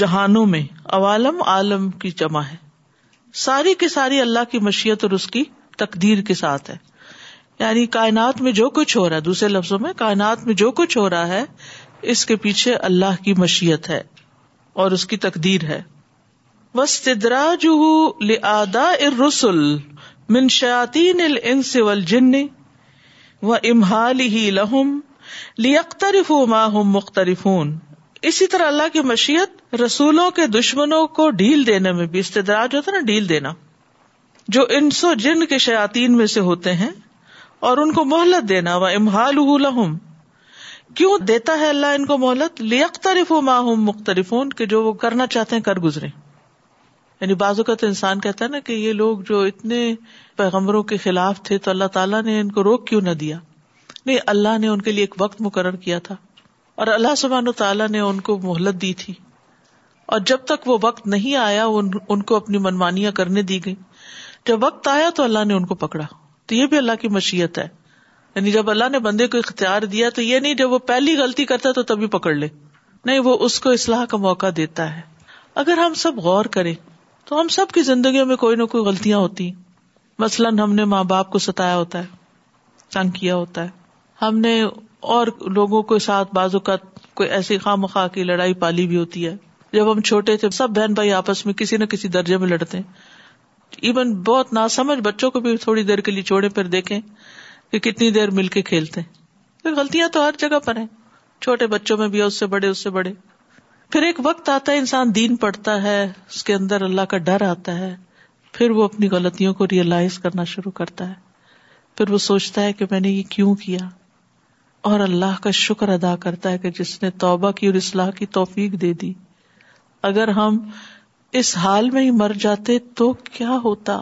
جہانوں میں عوالم عالم کی جمع ہے ساری کی ساری اللہ کی مشیت اور اس کی تقدیر کے ساتھ ہے یعنی کائنات میں جو کچھ ہو رہا ہے دوسرے لفظوں میں کائنات میں جو کچھ ہو رہا ہے اس کے پیچھے اللہ کی مشیت ہے اور اس کی تقدیر ہے وسطرا لدا ار رسول جن و امہال ہی لہم لیکترف اخترف ماہوم مختلف اسی طرح اللہ کی مشیت رسولوں کے دشمنوں کو ڈھیل دینے میں بھی استدراج ہوتا ہے نا ڈھیل دینا جو انسو جن کے شیاتین میں سے ہوتے ہیں اور ان کو مہلت دینا و امہال لہم کیوں دیتا ہے اللہ ان کو مہلت لیکترف ما و ماہوم مختلف جو وہ کرنا چاہتے ہیں کر گزرے یعنی بعض اوقات انسان کہتا ہے نا کہ یہ لوگ جو اتنے پیغمبروں کے خلاف تھے تو اللہ تعالیٰ نے ان کو روک کیوں نہ دیا نہیں اللہ نے ان کے لیے ایک وقت مقرر کیا تھا اور اللہ سبحان و تعالیٰ نے ان کو مہلت دی تھی اور جب تک وہ وقت نہیں آیا ان کو اپنی منمانیاں کرنے دی گئی جب وقت آیا تو اللہ نے ان کو پکڑا تو یہ بھی اللہ کی مشیت ہے یعنی جب اللہ نے بندے کو اختیار دیا تو یہ نہیں جب وہ پہلی غلطی کرتا تو تبھی پکڑ لے نہیں وہ اس کو اسلحہ کا موقع دیتا ہے اگر ہم سب غور کریں تو ہم سب کی زندگیوں میں کوئی نہ کوئی غلطیاں ہوتی مثلاً ہم نے ماں باپ کو ستایا ہوتا ہے تنگ کیا ہوتا ہے ہم نے اور لوگوں کے ساتھ بازو کا کوئی ایسی خام خواہ کی لڑائی پالی بھی ہوتی ہے جب ہم چھوٹے تھے سب بہن بھائی آپس میں کسی نہ کسی درجے میں لڑتے ہیں ایون بہت سمجھ بچوں کو بھی تھوڑی دیر کے لیے چھوڑے پھر دیکھیں کہ کتنی دیر مل کے کھیلتے ہیں غلطیاں تو ہر جگہ پر ہیں چھوٹے بچوں میں بھی اس سے بڑے اس سے بڑے پھر ایک وقت آتا ہے انسان دین پڑتا ہے اس کے اندر اللہ کا ڈر آتا ہے پھر وہ اپنی غلطیوں کو ریئلائز کرنا شروع کرتا ہے پھر وہ سوچتا ہے کہ میں نے یہ کیوں کیا اور اللہ کا شکر ادا کرتا ہے کہ جس نے توبہ کی اور اسلح کی توفیق دے دی اگر ہم اس حال میں ہی مر جاتے تو کیا ہوتا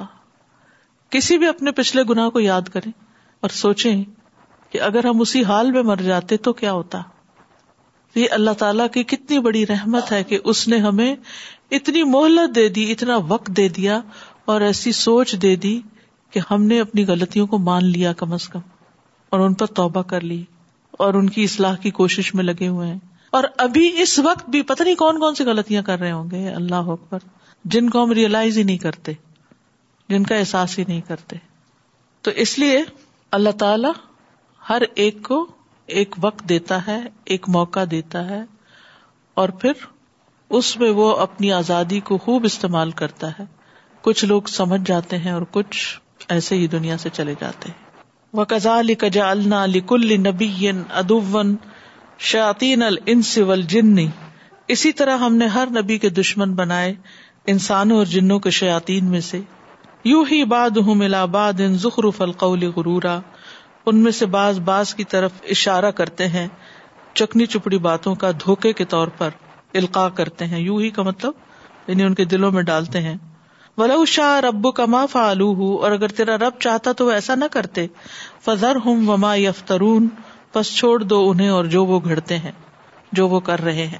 کسی بھی اپنے پچھلے گنا کو یاد کریں اور سوچیں کہ اگر ہم اسی حال میں مر جاتے تو کیا ہوتا یہ اللہ تعالیٰ کی کتنی بڑی رحمت ہے کہ اس نے ہمیں اتنی مہلت دے دی اتنا وقت دے دیا اور ایسی سوچ دے دی کہ ہم نے اپنی غلطیوں کو مان لیا کم از کم اور ان پر توبہ کر لی اور ان کی اصلاح کی کوشش میں لگے ہوئے ہیں اور ابھی اس وقت بھی پتہ نہیں کون کون سی غلطیاں کر رہے ہوں گے اللہ اکبر جن کو ہم ریئلائز ہی نہیں کرتے جن کا احساس ہی نہیں کرتے تو اس لیے اللہ تعالی ہر ایک کو ایک وقت دیتا ہے ایک موقع دیتا ہے اور پھر اس میں وہ اپنی آزادی کو خوب استعمال کرتا ہے کچھ لوگ سمجھ جاتے ہیں اور کچھ ایسے ہی دنیا سے چلے جاتے ہیں وہ کزا علی کجا النا کل نبی ان شاطین شیاتی جن اسی طرح ہم نے ہر نبی کے دشمن بنائے انسانوں اور جنوں کے شیاتی میں سے یو ہی باد ہوں ملا باد ان ذخر فلقلی غرورا ان میں سے باز باز کی طرف اشارہ کرتے ہیں چکنی چپڑی باتوں کا دھوکے کے طور پر القاع کرتے ہیں یو ہی کا مطلب یعنی ان کے دلوں میں ڈالتے ہیں ولا اشا رب کا فالو ہوں اور اگر تیرا رب چاہتا تو وہ ایسا نہ کرتے فضر ہوں وما یفترون پس چھوڑ دو انہیں اور جو وہ گھڑتے ہیں جو وہ کر رہے ہیں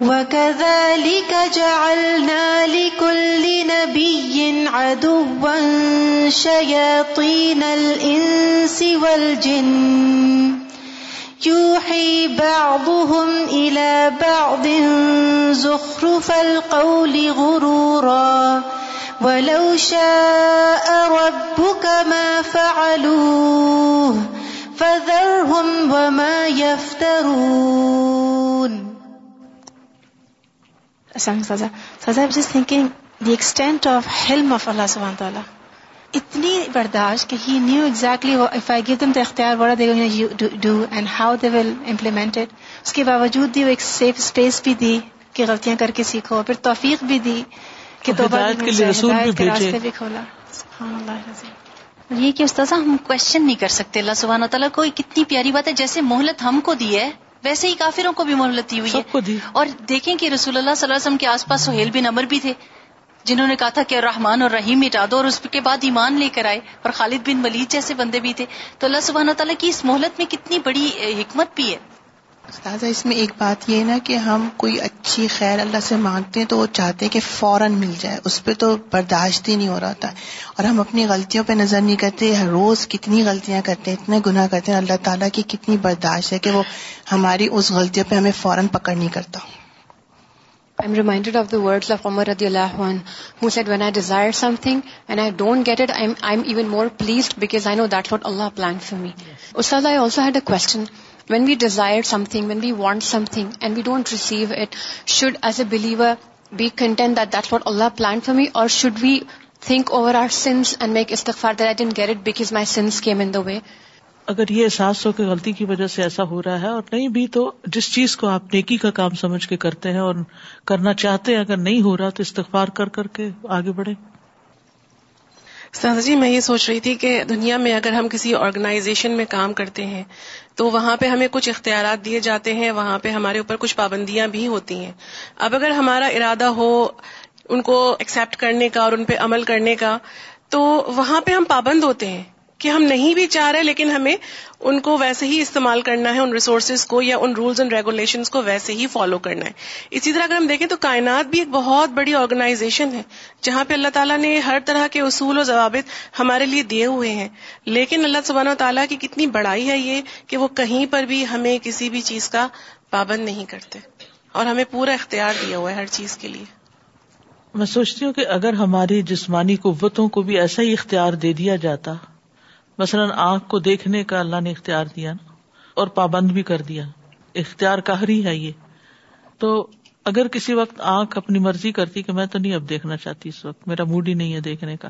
وَكَذَلِكَ جَعَلْنَا لِكُلِّ نَبِيٍّ عَدُوًّا شَيَاطِينَ الْإِنسِ وَالْجِنِّ يُوحِي بَعْضُهُمْ إِلَى بَعْضٍ زُخْرُفَ الْقَوْلِ غُرُورًا وَلَوْ شَاءَ رَبُّكَ مَا فَعَلُوهُ فَذَرْهُمْ وَمَا يَفْتَرُونَ اتنی برداشت کہ ہی نیو ایگزیکٹلی اختیار بڑا they how they will implemented اس کے باوجود بھی ایک سیف اسپیس بھی دی کہ غلطیاں کر کے سیکھو پھر توفیق بھی دی کہ راستے بھی کھولا یہ کہ استاذہ ہم کوشچن نہیں کر سکتے اللہ سبحانہ تعالیٰ کو کتنی پیاری بات ہے جیسے مہلت ہم کو دی ہے ویسے ہی کافروں کو بھی مہلت دی ہوئی ہے اور دیکھیں کہ رسول اللہ صلی اللہ علیہ وسلم کے آس پاس سہیل بن امر بھی تھے جنہوں نے کہا تھا کہ رحمان اور رحیم دو اور اس کے بعد ایمان لے کر آئے اور خالد بن ولید جیسے بندے بھی تھے تو اللہ سبحانہ تعالیٰ کی اس مہلت میں کتنی بڑی حکمت بھی ہے استاذہ اس میں ایک بات یہ نا کہ ہم کوئی اچھی خیر اللہ سے مانگتے ہیں تو وہ چاہتے ہیں کہ فوراً مل جائے اس پہ تو برداشت ہی نہیں ہو رہا تھا اور ہم اپنی غلطیوں پہ نظر نہیں کرتے ہر روز کتنی غلطیاں کرتے ہیں اتنے گناہ کرتے ہیں اللہ تعالیٰ کی کتنی برداشت ہے کہ وہ ہماری اس غلطیوں پہ ہمیں فوراً پکڑ نہیں کرتا I'm reminded of the words of Umar radiallahu anh who said when I desire something and I don't get it I'm, I'm even more pleased because I know that's what Allah planned for me. Yes. Ustaz, I also had a question. When we desire something when we want something and we don't receive it should as a believer be content that that what Allah plan for me or should we think over our sins and make استفار that I don't get it because my sins came in the way اگر یہ احساس ہو کہ غلطی کی وجہ سے ایسا ہو رہا ہے اور نہیں بھی تو جس چیز کو آپ نیکی کا کام سمجھ کے کرتے ہیں اور کرنا چاہتے ہیں اگر نہیں ہو رہا تو استغفار کر کر کے آگے بڑھے سہذا جی میں یہ سوچ رہی تھی کہ دنیا میں اگر ہم کسی آرگنائزیشن میں کام کرتے ہیں تو وہاں پہ ہمیں کچھ اختیارات دیے جاتے ہیں وہاں پہ ہمارے اوپر کچھ پابندیاں بھی ہوتی ہیں اب اگر ہمارا ارادہ ہو ان کو ایکسیپٹ کرنے کا اور ان پہ عمل کرنے کا تو وہاں پہ ہم پابند ہوتے ہیں کہ ہم نہیں بھی چاہ رہے لیکن ہمیں ان کو ویسے ہی استعمال کرنا ہے ان ریسورسز کو یا ان رولز اینڈ ریگولیشن کو ویسے ہی فالو کرنا ہے اسی طرح اگر ہم دیکھیں تو کائنات بھی ایک بہت بڑی آرگنائزیشن ہے جہاں پہ اللہ تعالیٰ نے ہر طرح کے اصول و ضوابط ہمارے لیے دیے ہوئے ہیں لیکن اللہ و تعالیٰ کی کتنی بڑائی ہے یہ کہ وہ کہیں پر بھی ہمیں کسی بھی چیز کا پابند نہیں کرتے اور ہمیں پورا اختیار دیا ہوا ہے ہر چیز کے لیے میں سوچتی ہوں کہ اگر ہماری جسمانی قوتوں کو بھی ایسا ہی اختیار دے دیا جاتا مثلاً آنکھ کو دیکھنے کا اللہ نے اختیار دیا نا اور پابند بھی کر دیا اختیار کا یہ تو اگر کسی وقت آنکھ اپنی مرضی کرتی کہ میں تو نہیں اب دیکھنا چاہتی اس وقت میرا موڈ ہی نہیں ہے دیکھنے کا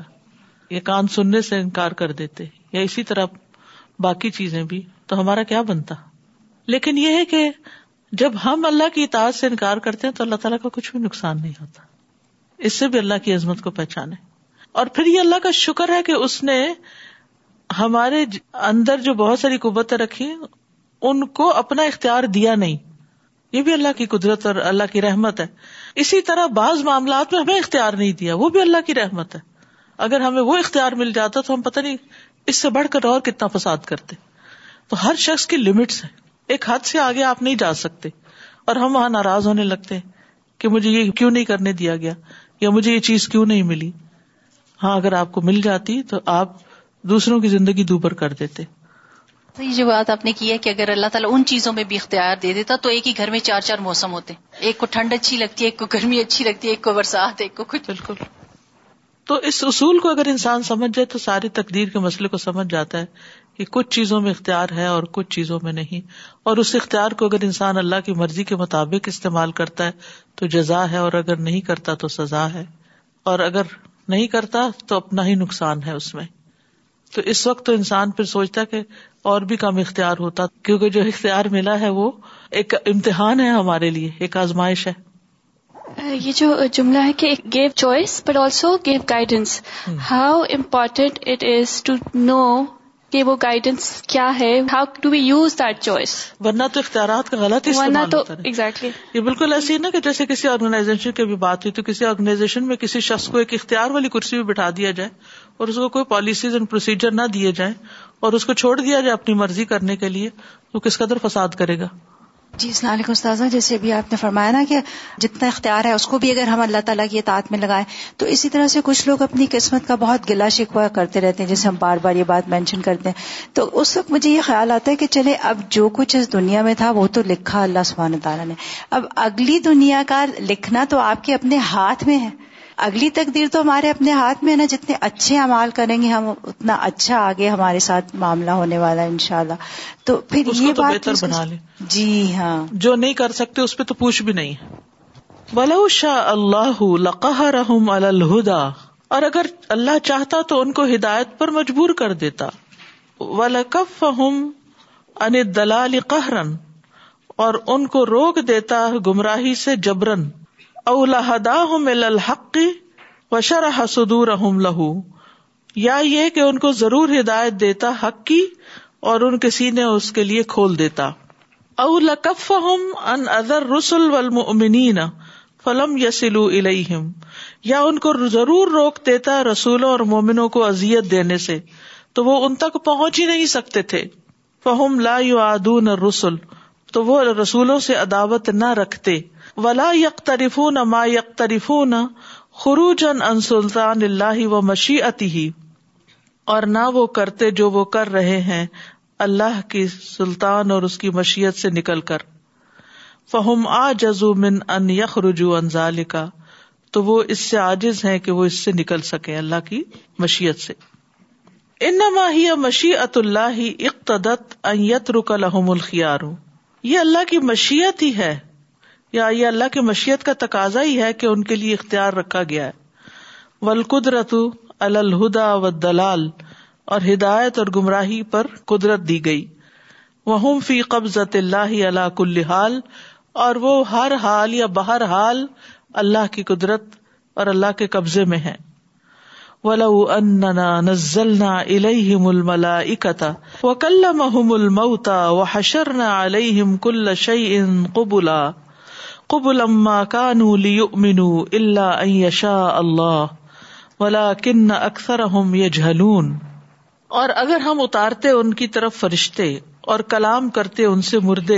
یہ کان سننے سے انکار کر دیتے یا اسی طرح باقی چیزیں بھی تو ہمارا کیا بنتا لیکن یہ ہے کہ جب ہم اللہ کی اطاعت سے انکار کرتے ہیں تو اللہ تعالیٰ کا کچھ بھی نقصان نہیں ہوتا اس سے بھی اللہ کی عظمت کو پہچانے اور پھر یہ اللہ کا شکر ہے کہ اس نے ہمارے اندر جو بہت ساری قبتیں رکھی ان کو اپنا اختیار دیا نہیں یہ بھی اللہ کی قدرت اور اللہ کی رحمت ہے اسی طرح بعض معاملات میں ہمیں اختیار نہیں دیا وہ بھی اللہ کی رحمت ہے اگر ہمیں وہ اختیار مل جاتا تو ہم پتہ نہیں اس سے بڑھ کر اور کتنا فساد کرتے تو ہر شخص کی لمٹس ایک حد سے آگے آپ نہیں جا سکتے اور ہم وہاں ناراض ہونے لگتے کہ مجھے یہ کیوں نہیں کرنے دیا گیا یا مجھے یہ چیز کیوں نہیں ملی ہاں اگر آپ کو مل جاتی تو آپ دوسروں کی زندگی دوبر کر دیتے جو بات آپ نے کی ہے کہ اگر اللہ تعالیٰ ان چیزوں میں بھی اختیار دے دیتا تو ایک ہی گھر میں چار چار موسم ہوتے ایک کو ٹھنڈ اچھی لگتی ہے ایک کو گرمی اچھی لگتی ہے ایک کو برسات ایک کو کچھ بالکل تو اس اصول کو اگر انسان سمجھ جائے تو ساری تقدیر کے مسئلے کو سمجھ جاتا ہے کہ کچھ چیزوں میں اختیار ہے اور کچھ چیزوں میں نہیں اور اس اختیار کو اگر انسان اللہ کی مرضی کے مطابق استعمال کرتا ہے تو جزا ہے اور اگر نہیں کرتا تو سزا ہے اور اگر نہیں کرتا تو اپنا ہی نقصان ہے اس میں تو اس وقت تو انسان پھر سوچتا کہ اور بھی کم اختیار ہوتا کیونکہ جو اختیار ملا ہے وہ ایک امتحان ہے ہمارے لیے ایک آزمائش ہے یہ جو جملہ ہے کہ give choice but also give guidance how important it is to know کہ وہ گائیڈنس کیا ہے how to be use that choice ورنہ تو اختیارات کا غلط ہے تو ایگزیکٹلی یہ بالکل ایسی نا کہ جیسے کسی آرگنائزیشن کی بھی بات ہوئی تو کسی آرگنائزیشن میں کسی شخص کو ایک اختیار والی کرسی بھی بٹھا دیا جائے اور اس کو کوئی پالیسیز اینڈ پروسیجر نہ دیے جائیں اور اس کو چھوڑ دیا جائے اپنی مرضی کرنے کے لیے تو کس قدر فساد کرے گا جی السلام علیکم استاذ جیسے آپ نے فرمایا نا کہ جتنا اختیار ہے اس کو بھی اگر ہم اللہ تعالیٰ کی اطاعت میں لگائیں تو اسی طرح سے کچھ لوگ اپنی قسمت کا بہت گلا شکوا کرتے رہتے ہیں جیسے ہم بار بار یہ بات مینشن کرتے ہیں تو اس وقت مجھے یہ خیال آتا ہے کہ چلے اب جو کچھ اس دنیا میں تھا وہ تو لکھا اللہ سبحانہ تعالیٰ نے اب اگلی دنیا کا لکھنا تو آپ کے اپنے ہاتھ میں ہے اگلی تقدیر تو ہمارے اپنے ہاتھ میں ہے نا جتنے اچھے امال کریں گے ہم اتنا اچھا آگے ہمارے ساتھ معاملہ ہونے والا ہے ان شاء اللہ تو بات بہتر بنا جی ہاں جو نہیں کر سکتے اس پہ تو پوچھ بھی نہیں بلا شاہ اللہ رحم الدا اور اگر اللہ چاہتا تو ان کو ہدایت پر مجبور کر دیتا و ان دلال قہرن اور ان کو روک دیتا گمراہی سے جبرن اولا ہدا مل الحق و شرح سدور احم لہو یا یہ کہ ان کو ضرور ہدایت دیتا حق کی اور ان کے سینے اس کے لیے کھول دیتا اولا کف ہم ان ادر رسول ولم امنین فلم یسلو الم یا ان کو ضرور روک دیتا رسولوں اور مومنوں کو ازیت دینے سے تو وہ ان تک پہنچ ہی نہیں سکتے تھے فہم لا یو ادون رسول تو وہ رسولوں سے عداوت نہ رکھتے ولا كریف ما یق تریف نہ خروجن ان سلطان اللہ و مشی اتی ہی اور نہ وہ کرتے جو وہ کر رہے ہیں اللہ کی سلطان اور اس کی مشیت سے نکل کر فہم آ جزو من ان یخ رجو انزال کا تو وہ اس سے عاجز ہیں کہ وہ اس سے نکل سکے اللہ کی مشیت سے ان ماہی یا مشی ات اللہ اقتدت اتركل كیار یہ اللہ کی مشیت ہی ہے یا یہ اللہ کی مشیت کا تقاضا ہی ہے کہ ان کے لیے اختیار رکھا گیا ہے ولقد رتو الدا و دلال اور ہدایت اور گمراہی پر قدرت دی گئی وہ فی قبض اللہ اللہ کل حال اور وہ ہر حال یا بہر حال اللہ کی قدرت اور اللہ کے قبضے میں ہے ولو اننا نزلنا الیہم الملائکتا وکلمہم الموتا وحشرنا علیہم کل شیئن قبلا قبل اما کانو اللہ ولا کن اکثر اور اگر ہم اتارتے ان کی طرف فرشتے اور کلام کرتے ان سے مردے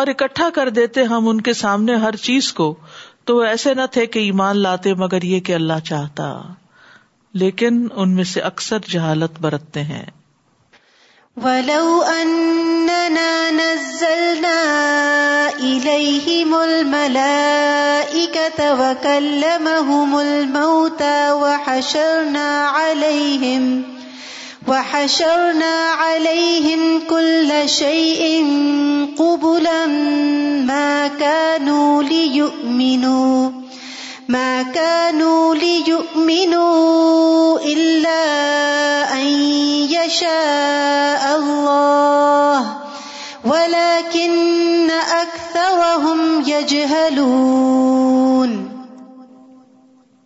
اور اکٹھا کر دیتے ہم ان کے سامنے ہر چیز کو تو وہ ایسے نہ تھے کہ ایمان لاتے مگر یہ کہ اللہ چاہتا لیکن ان میں سے اکثر جہالت برتتے ہیں ولو نزلنا إليهم الملائكة وكلمهم الموتى وحشرنا عليهم وحشرنا عليهم كل شيء قبلا ما كانوا ليؤمنوا ازا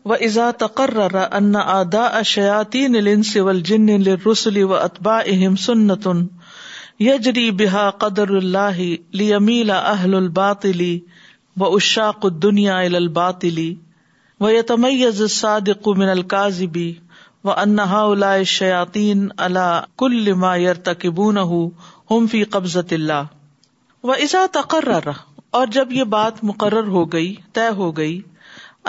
وإذا تقرر اشیاتی نیول جن رسلی و للرسل اہم سنتن یجری بحا قدر اللہ لی میلا اہل الباطلی و اشاق الدنیا الباطلی وہ و من القاضبی و انہا الا شیاتی اللہ کل ما تک فی قبض اللہ و ازا تقرر اور جب یہ بات مقرر ہو گئی طے ہو گئی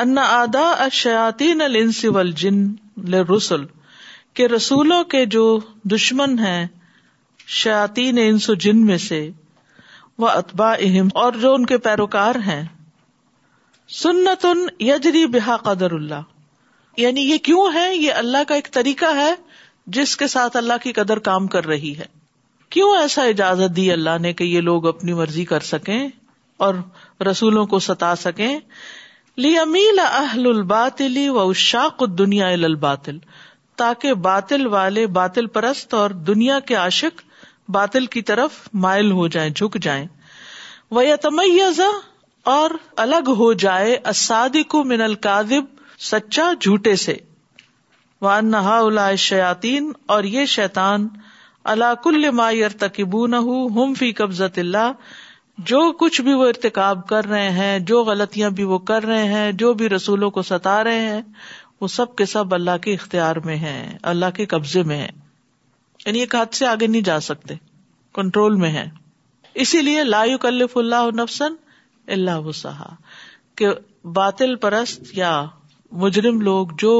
انا ادا اشیاتی الانس والجن رسول کے رسولوں کے جو دشمن ہیں شاطین انس و جن میں سے وہ اتبا اہم اور جو ان کے پیروکار ہیں سنت ان یجری بحا قدر اللہ یعنی یہ کیوں ہے یہ اللہ کا ایک طریقہ ہے جس کے ساتھ اللہ کی قدر کام کر رہی ہے کیوں ایسا اجازت دی اللہ نے کہ یہ لوگ اپنی مرضی کر سکیں اور رسولوں کو ستا سکیں لی امیل اہل الباطلی و اشاق دنیا الباطل تاکہ باطل والے باطل پرست اور دنیا کے عاشق باطل کی طرف مائل ہو جائیں جھک جائیں وہ اور الگ ہو جائے اساد من القاضب سچا جھوٹے سے وان نہا شیاتی اور یہ شیتان اللہ کل ما تکب نہ جو کچھ بھی وہ ارتقاب کر رہے ہیں جو غلطیاں بھی وہ کر رہے ہیں جو بھی رسولوں کو ستا رہے ہیں وہ سب کے سب اللہ کے اختیار میں ہیں اللہ کے قبضے میں ہے یعنی ایک ہاتھ سے آگے نہیں جا سکتے کنٹرول میں ہے اسی لیے لا کلف اللہ نفسن اللہ و کہ باطل پرست یا مجرم لوگ جو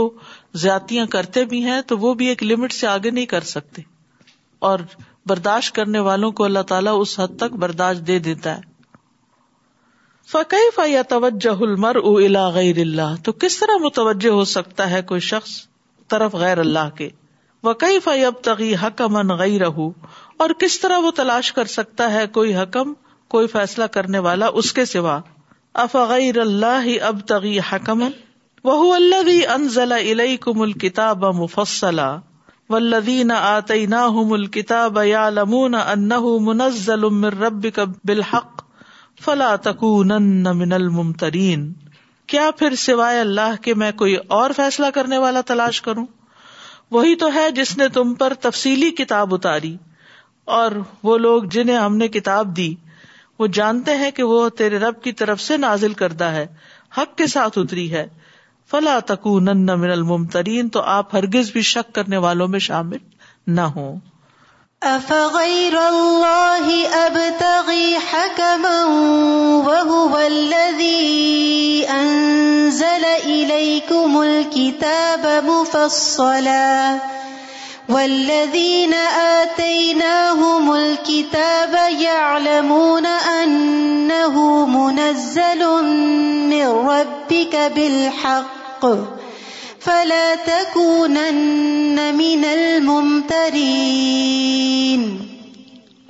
زیاتیاں کرتے بھی ہیں تو وہ بھی ایک لمٹ سے آگے نہیں کر سکتے اور برداشت کرنے والوں کو اللہ تعالیٰ اس حد تک برداشت دے دیتا ہے فقی المر او الا غیر اللہ تو کس طرح متوجہ ہو سکتا ہے کوئی شخص طرف غیر اللہ کے وقف فیب تغی حکم غیر اور کس طرح وہ تلاش کر سکتا ہے کوئی حکم کوئی فیصلہ کرنے والا اس کے سوا افغیر اللہ اب تغی حکم وہ اللہ انزل علیہ کم الکتاب مفصلہ ولدین آتی نہ ہوں مل کتاب یا لمون ان منزل رب کا بالحق فلا تکون من الممترین کیا پھر سوائے اللہ کے میں کوئی اور فیصلہ کرنے والا تلاش کروں وہی تو ہے جس نے تم پر تفصیلی کتاب اتاری اور وہ لوگ جنہیں ہم نے کتاب دی وہ جانتے ہیں کہ وہ تیرے رب کی طرف سے نازل کردہ ہے حق کے ساتھ اتری ہے فلا من الممترین تو آپ ہرگز بھی شک کرنے والوں میں شامل نہ ہوں افغیر اللہ ابتغی حکما وہو الذی انزل الیکم الكتاب مفصلا والذين آتيناهم الكتاب يعلمون أنه منزل من ربك بالحق فلا تكونن من الممترين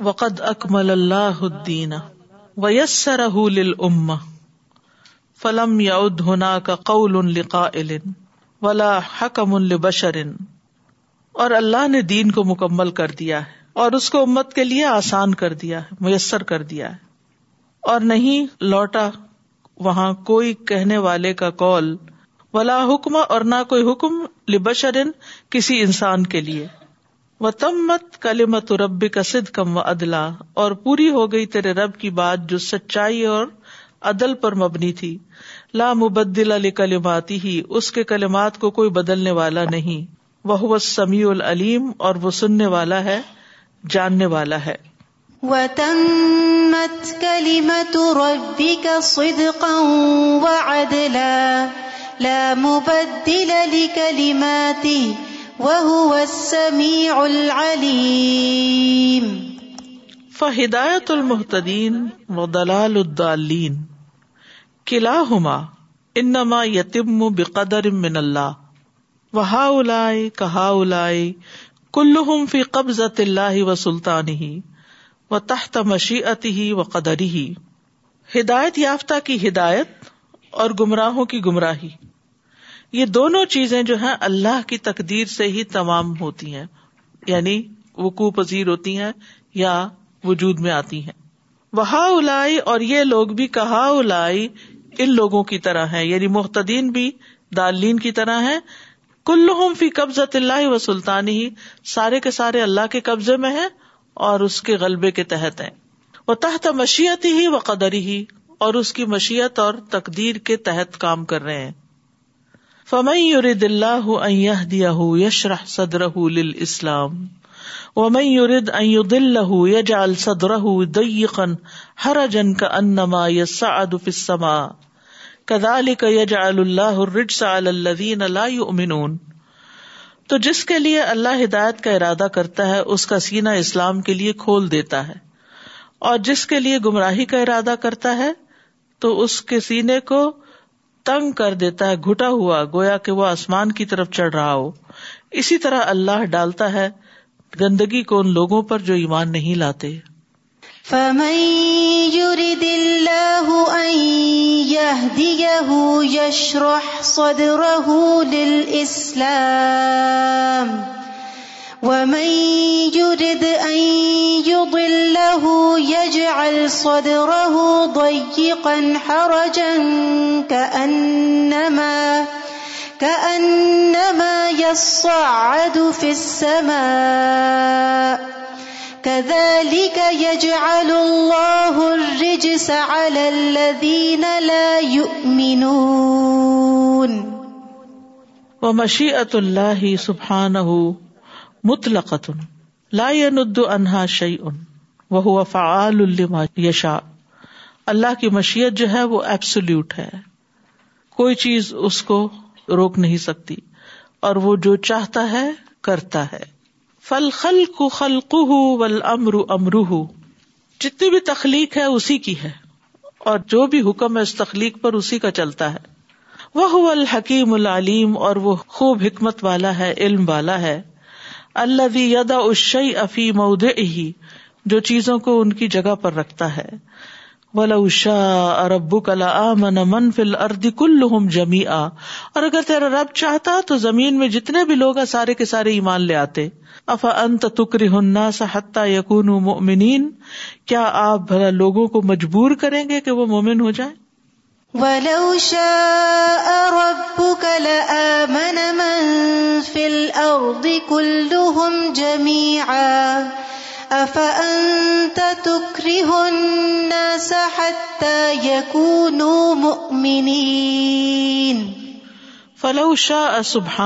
وقد أكمل الله الدين ويسره للأمة فلم يعد هناك قول لقائل ولا حكم لبشر اور اللہ نے دین کو مکمل کر دیا ہے اور اس کو امت کے لیے آسان کر دیا ہے میسر کر دیا ہے اور نہیں لوٹا وہاں کوئی کہنے والے کا کال ولا حکم اور نہ کوئی حکم لبشرن کسی انسان کے لیے و تمت رب کا سد کم و ادلا اور پوری ہو گئی تیرے رب کی بات جو سچائی اور عدل پر مبنی تھی لامبدل علی کلماتی ہی اس کے کلمات کو کوئی بدلنے والا نہیں وہ سمی العلیم اور وہ سننے والا ہے جاننے والا ہے سمیع العلی فہدایت المحتین و دلال الدالین کلا ہوما انما یتم من اللہ الائے اولا کہای کل قبض اللہ و سلطان ہی و تحت و قدری ہی ہدایت یافتہ کی ہدایت اور گمراہوں کی گمراہی یہ دونوں چیزیں جو ہیں اللہ کی تقدیر سے ہی تمام ہوتی ہیں یعنی وہ پذیر ہوتی ہیں یا وجود میں آتی ہیں وہا الائی اور یہ لوگ بھی کہا الائی ان لوگوں کی طرح ہیں یعنی محتدین بھی دالین کی طرح ہیں فی قبضۃ اللہ و سلطان ہی سارے کے سارے اللہ کے قبضے میں ہیں اور اس کے غلبے کے تحت ہیں وہ تحت مشیت ہی و قدر ہی اور اس کی مشیت اور تقدیر کے تحت کام کر رہے ہیں فم یورد اللہ دیا یشرح صدر اسلام ومئی یور یجال صدر ہر جن کا انما یس سعد اللہ الدین تو جس کے لیے اللہ ہدایت کا ارادہ کرتا ہے اس کا سینا اسلام کے لیے کھول دیتا ہے اور جس کے لیے گمراہی کا ارادہ کرتا ہے تو اس کے سینے کو تنگ کر دیتا ہے گٹا ہوا گویا کہ وہ آسمان کی طرف چڑھ رہا ہو اسی طرح اللہ ڈالتا ہے گندگی کو ان لوگوں پر جو ایمان نہیں لاتے يشرح صدره للإسلام ومن يرد أن يضله يجعل صدره ضيقا حرجا كأنما كأنما يصعد في السماء يند اللہ شيء انہا شعی لما یشا اللہ کی مشیت جو ہے وہ ایبسلیوٹ ہے کوئی چیز اس کو روک نہیں سکتی اور وہ جو چاہتا ہے کرتا ہے فل خل کو خلق امروہ جتنی بھی تخلیق ہے اسی کی ہے اور جو بھی حکم ہے اس تخلیق پر اسی کا چلتا ہے وہ الحکیم العلیم اور وہ خوب حکمت والا ہے علم والا ہے اللہ افی مود جو چیزوں کو ان کی جگہ پر رکھتا ہے ولا اشا ارب کلا من من فل کل جمی آ اور اگر تیرا رب چاہتا تو زمین میں جتنے بھی لوگ سارے کے سارے ایمان لے آتے اف انت تکری ہن یقون مومنین کیا آپ بھلا لوگوں کو مجبور کریں گے کہ وہ مومن ہو جائیں وبو کل امن من فل اوکل جمی اف انت تکری ہن سہتا یقون فلو شاہ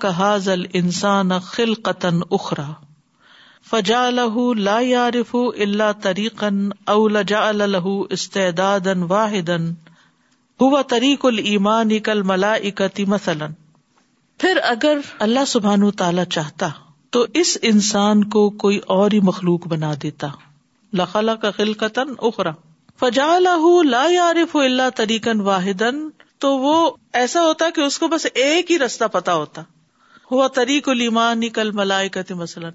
کا حاضل انسان خل قطن اخرا فجا لہ لا یارف اللہ تریقن او تریق المان اکل ملا اکتی مثلاً پھر اگر اللہ سبحان تعالی چاہتا تو اس انسان کو کوئی اور ہی مخلوق بنا دیتا لخلا خل قطن اخرا فجا لہ لا یارف اللہ تریقن واحدن تو وہ ایسا ہوتا کہ اس کو بس ایک ہی راستہ پتا ہوتا ہوا طریق المان تھی مثلاً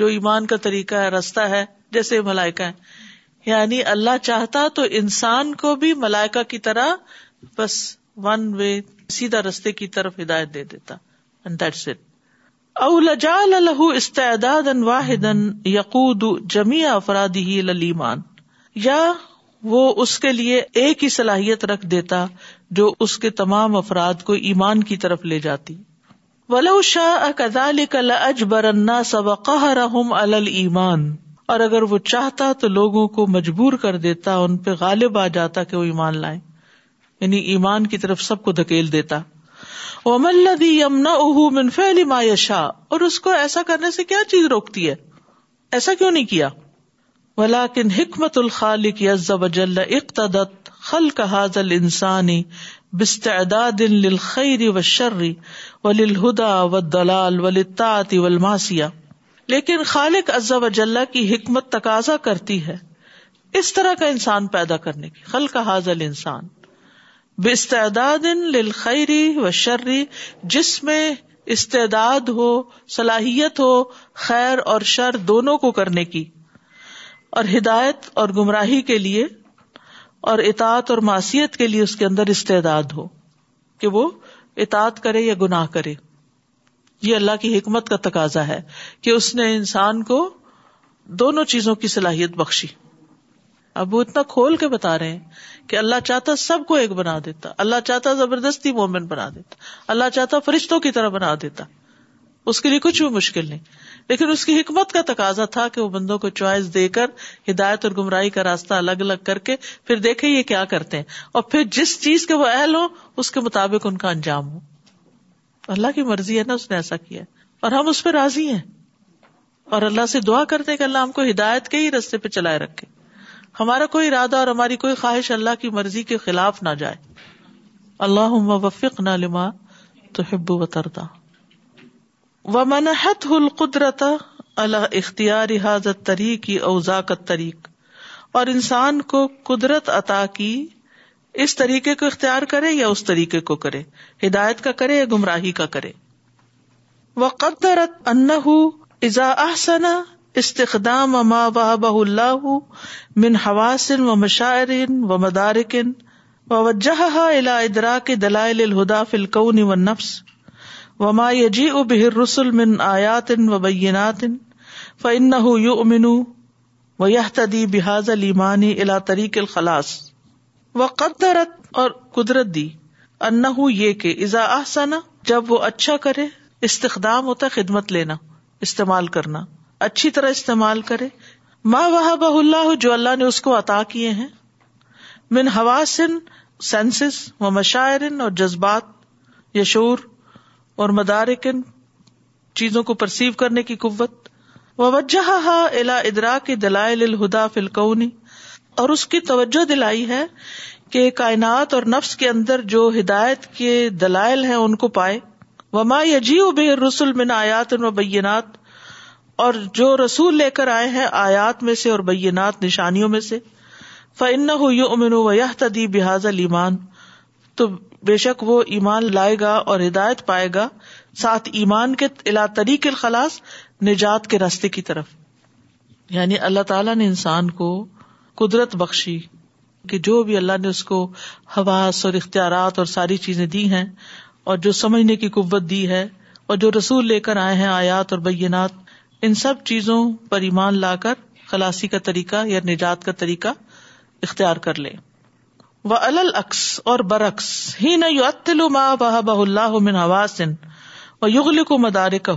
جو ایمان کا طریقہ ہے رستہ ہے جیسے ملائکا یعنی اللہ چاہتا تو انسان کو بھی ملائکا کی طرح بس ون وے سیدھا رستے کی طرف ہدایت دے دیتا الح استعداد واحد یقود جمی افراد ہی للیمان یا وہ اس کے لیے ایک ہی صلاحیت رکھ دیتا جو اس کے تمام افراد کو ایمان کی طرف لے جاتی ولو شاہ سب المان اور اگر وہ چاہتا تو لوگوں کو مجبور کر دیتا ان پہ غالب آ جاتا کہ وہ ایمان لائیں یعنی ایمان کی طرف سب کو دھکیل دیتا وہ شاہ اور اس کو ایسا کرنے سے کیا چیز روکتی ہے ایسا کیوں نہیں کیا ولاکن حکمت الخالق عز وجل اقتدت خلق هذا الانسان باستعداد للخير والشر وللهدى والضلال وللطاعة والمعصية لیکن و خالق عز وجل کی حکمت تقاضا کرتی ہے اس طرح کا انسان پیدا کرنے کی خلق هذا الانسان باستعداد للخير والشر جس میں استعداد ہو صلاحیت ہو خیر اور شر دونوں کو کرنے کی اور ہدایت اور گمراہی کے لیے اور اطاط اور معصیت کے لیے اس کے اندر استعداد ہو کہ وہ اطاط کرے یا گناہ کرے یہ اللہ کی حکمت کا تقاضا ہے کہ اس نے انسان کو دونوں چیزوں کی صلاحیت بخشی اب وہ اتنا کھول کے بتا رہے ہیں کہ اللہ چاہتا سب کو ایک بنا دیتا اللہ چاہتا زبردستی مومن بنا دیتا اللہ چاہتا فرشتوں کی طرح بنا دیتا اس کے لیے کچھ بھی مشکل نہیں لیکن اس کی حکمت کا تقاضا تھا کہ وہ بندوں کو چوائس دے کر ہدایت اور گمراہی کا راستہ الگ الگ کر کے پھر دیکھے یہ کیا کرتے ہیں اور پھر جس چیز کے وہ اہل ہو اس کے مطابق ان کا انجام ہو اللہ کی مرضی ہے نا اس نے ایسا کیا اور ہم اس پہ راضی ہیں اور اللہ سے دعا کرتے کہ اللہ ہم کو ہدایت کے ہی رستے پہ چلائے رکھے ہمارا کوئی ارادہ اور ہماری کوئی خواہش اللہ کی مرضی کے خلاف نہ جائے اللہ وفق نہ لما تو ہبو بتردا و منحت القدرت اللہ اختیار حاضر طریق یوزاك طریق اور انسان کو قدرت عطا کی اس طریقے کو اختیار کرے یا اس طریقے کو کرے ہدایت کا کرے یا گمراہی کا کرے وہ قدرت ان احسن استخدام اما بہ بہ اللہ من حواسن و مشاعرین و مدارکن و وجہ الا ادرا کے دلائل الہدا فلکون و نفس وما او ماجی رسول من آیات و بین فن علیمانی الا طریق الخلاص و قدرت قدرت اور دی یہ کہ ازا قد جب وہ اچھا کرے استخدام ہوتا خدمت لینا استعمال کرنا اچھی طرح استعمال کرے ماں وہ بہ اللہ جو اللہ نے اس کو عطا کیے ہیں من حواسن سینسز و مشاعر اور جذبات یشور اور مدارکن چیزوں کو پرسیو کرنے کی قوت وجہ الا ادرا کے دلائل الہدا فلکونی اور اس کی توجہ دلائی ہے کہ کائنات اور نفس کے اندر جو ہدایت کے دلائل ہیں ان کو پائے و ما بے رسول من آیات و بینات اور جو رسول لے کر آئے ہیں آیات میں سے اور بینات نشانیوں میں سے فن ہو امن و یا تدی بحاظ ایمان تو بے شک وہ ایمان لائے گا اور ہدایت پائے گا ساتھ ایمان کے الا طریق خلاص نجات کے راستے کی طرف یعنی اللہ تعالیٰ نے انسان کو قدرت بخشی کہ جو بھی اللہ نے اس کو حواس اور اختیارات اور ساری چیزیں دی ہیں اور جو سمجھنے کی قوت دی ہے اور جو رسول لے کر آئے ہیں آیات اور بینات ان سب چیزوں پر ایمان لا کر خلاسی کا طریقہ یا نجات کا طریقہ اختیار کر لے وہ الکس اور برعکس ہی نہ یو اتلو ماں بہ بہ اللہ من حواسن و یغل کو مدار کہ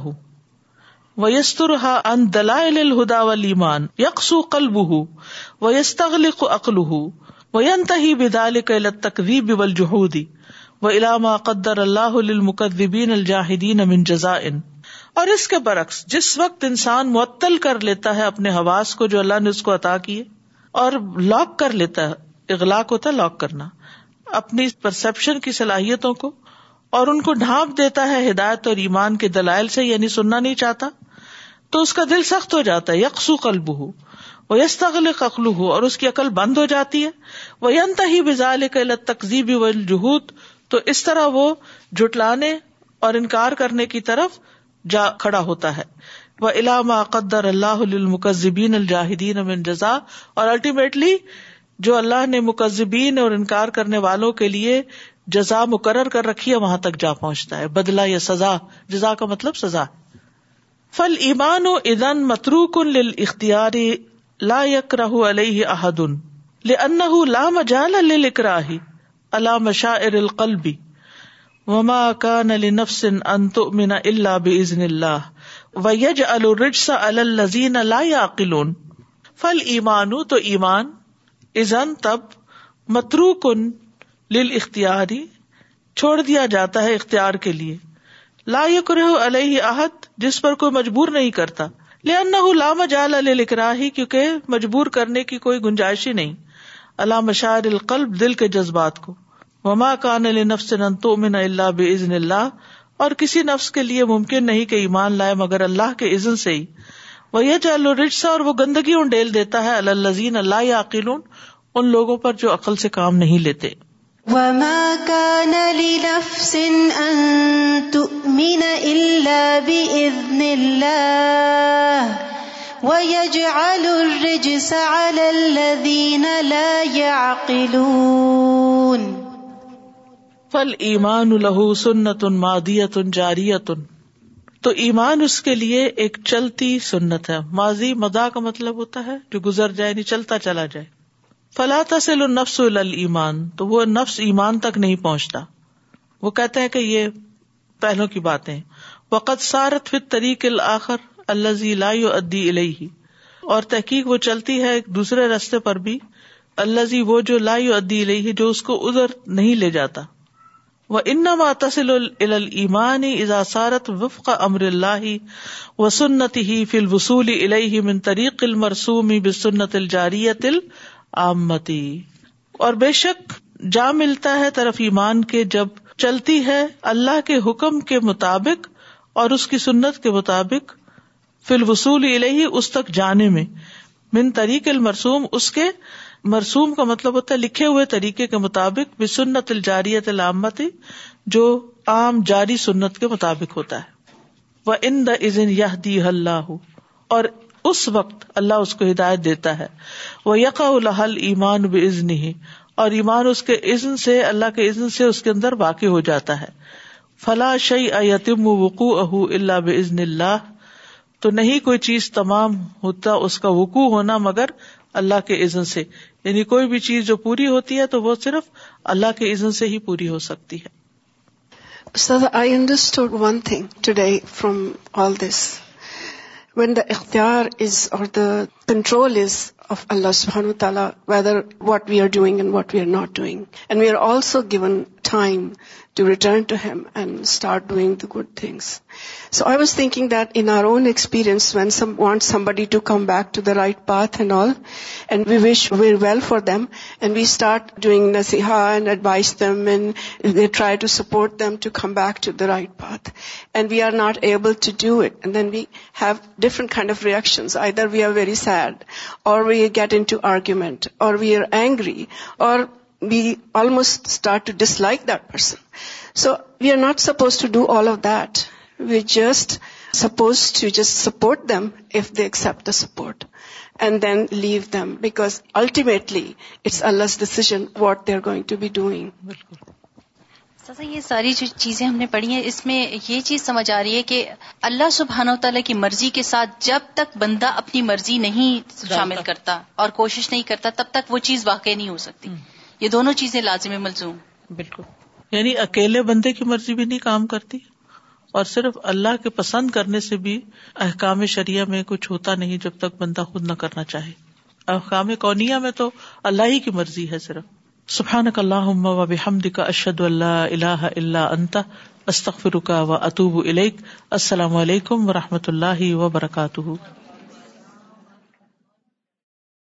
وہ یستر ان دلائل الہدا ولیمان یکسو قلب ہو وہ یستغل کو عقل ہو وہ انت ہی بدال کے تقریب و الجہودی وہ علامہ قدر اللہ المقدبین الجاہدین امن جزا اور اس کے برعکس جس وقت انسان معطل کر لیتا ہے اپنے حواس کو جو اللہ نے اس کو عطا کیے اور لاک کر لیتا ہے اغلاق ہوتا ہے لاک کرنا اپنی پرسپشن کی صلاحیتوں کو اور ان کو ڈھانپ دیتا ہے ہدایت اور ایمان کے دلائل سے یعنی سننا نہیں چاہتا تو اس کا دل سخت ہو جاتا ہے یکسو قلب ہو وہ قخلو ہو اور اس کی عقل بند ہو جاتی ہے وہ انت ہی بزا قلت تقزیبی وجہ تو اس طرح وہ جٹلانے اور انکار کرنے کی طرف جا کھڑا ہوتا ہے وہ علامہ قدر اللہ المکزبین الجاہدین جزا اور الٹیمیٹلی جو اللہ نے مکذبین اور انکار کرنے والوں کے لیے جزا مقرر کر رکھی ہے وہاں تک جا پہنچتا ہے بدلا یا سزا جزا کا مطلب سزا فل ایمان و ادن متروک اختیاری علام شاہ قلبی مماکان اللہ بزن اللہ ویج الرجس الزین اللہ عقلون فل ایمان تو ایمان ازن تب مترو کن اختیاری چھوڑ دیا جاتا ہے اختیار کے لیے لا یکرہ علیہ احد جس پر کوئی مجبور نہیں کرتا لن لا مجال للاکراہ کیونکہ مجبور کرنے کی کوئی گنجائش ہی نہیں اللہ القلب دل کے جذبات کو وما کان لنفس ان تؤمن الا باذن اللہ اور کسی نفس کے لیے ممکن نہیں کہ ایمان لائے مگر اللہ کے اذن سے ہی وہ یہ جو الرجسا اور وہ گندگی ڈیل دیتا ہے اللزی اللہ یا ان لوگوں پر جو عقل سے کام نہیں لیتے وما كان لنفس أن تؤمن إلا بإذن الله ويجعل الرجس على الذين لا يعقلون فالإيمان له سنة ماضية جارية تو ایمان اس کے لیے ایک چلتی سنت ہے ماضی مدا کا مطلب ہوتا ہے جو گزر جائے نہیں یعنی چلتا چلا جائے فلا تصل النفس المان تو وہ نفس ایمان تک نہیں پہنچتا وہ کہتے ہیں کہ یہ پہلو کی باتیں وقت سارت فت طریق الآخر اللہ جی لا ادی اور تحقیق وہ چلتی ہے ایک دوسرے رستے پر بھی اللہ وہ جو لا ادی ال جو اس کو ادھر نہیں لے جاتا وہ ان ماتسل اضاثارت وفق امر اللہ و سنت ہی فی الیہ من طریق اور بے شک جا ملتا ہے طرف ایمان کے جب چلتی ہے اللہ کے حکم کے مطابق اور اس کی سنت کے مطابق فل وسول الہی اس تک جانے میں من طریق المرسوم اس کے مرسوم کا مطلب ہوتا ہے لکھے ہوئے طریقے کے مطابق بے سنت الجاری جو عام جاری سنت کے مطابق ہوتا ہے وہ ان دا یہ دی اللہ اور اس اس وقت اللہ کو ہدایت دیتا ہے وہ الحل ایمان بزن عزن اور ایمان اس کے عزن سے اللہ کے عزن سے اس کے اندر واقع ہو جاتا ہے فلاں شعی اتم وقوع اہ اللہ بزن اللہ تو نہیں کوئی چیز تمام ہوتا اس کا وقوع ہونا مگر اللہ کے عزن سے یعنی کوئی بھی چیز جو پوری ہوتی ہے تو وہ صرف اللہ کے عزن سے ہی پوری ہو سکتی ہے I understood one thing they from all this when the اختیار is or the control is of Allah subhanahu wa ta'ala, whether what we are doing and what we are not doing. And we are also given time to return to Him and start doing the good things. So I was thinking that in our own experience, when want somebody to come back to the right path and all, and we wish well for them, and we start doing nasiha and advise them, and they try to support them to come back to the right path. And we are not able to do it. And then we have different kind of reactions. Either we are very sad, or we we get into argument, or we are angry, or we almost start to dislike that person. So we are not supposed to do all of that. We're just supposed to just support them if they accept the support, and then leave them, because ultimately it's Allah's decision what they're going to be doing. یہ ساری جو چیزیں ہم نے پڑھی ہیں اس میں یہ چیز سمجھ آ رہی ہے کہ اللہ سبحانہ و تعالیٰ کی مرضی کے ساتھ جب تک بندہ اپنی مرضی نہیں شامل کرتا اور کوشش نہیں کرتا تب تک وہ چیز واقع نہیں ہو سکتی یہ دونوں چیزیں لازم ملزوم بالکل یعنی اکیلے بندے کی مرضی بھی نہیں کام کرتی اور صرف اللہ کے پسند کرنے سے بھی احکام شریعہ میں کچھ ہوتا نہیں جب تک بندہ خود نہ کرنا چاہے احکام کونیا میں تو اللہ ہی کی مرضی ہے صرف سبانک اللہ اشد اللہ اللہ اللہ و اطوب السلام علیکم و رحمۃ اللہ وبرکاتہ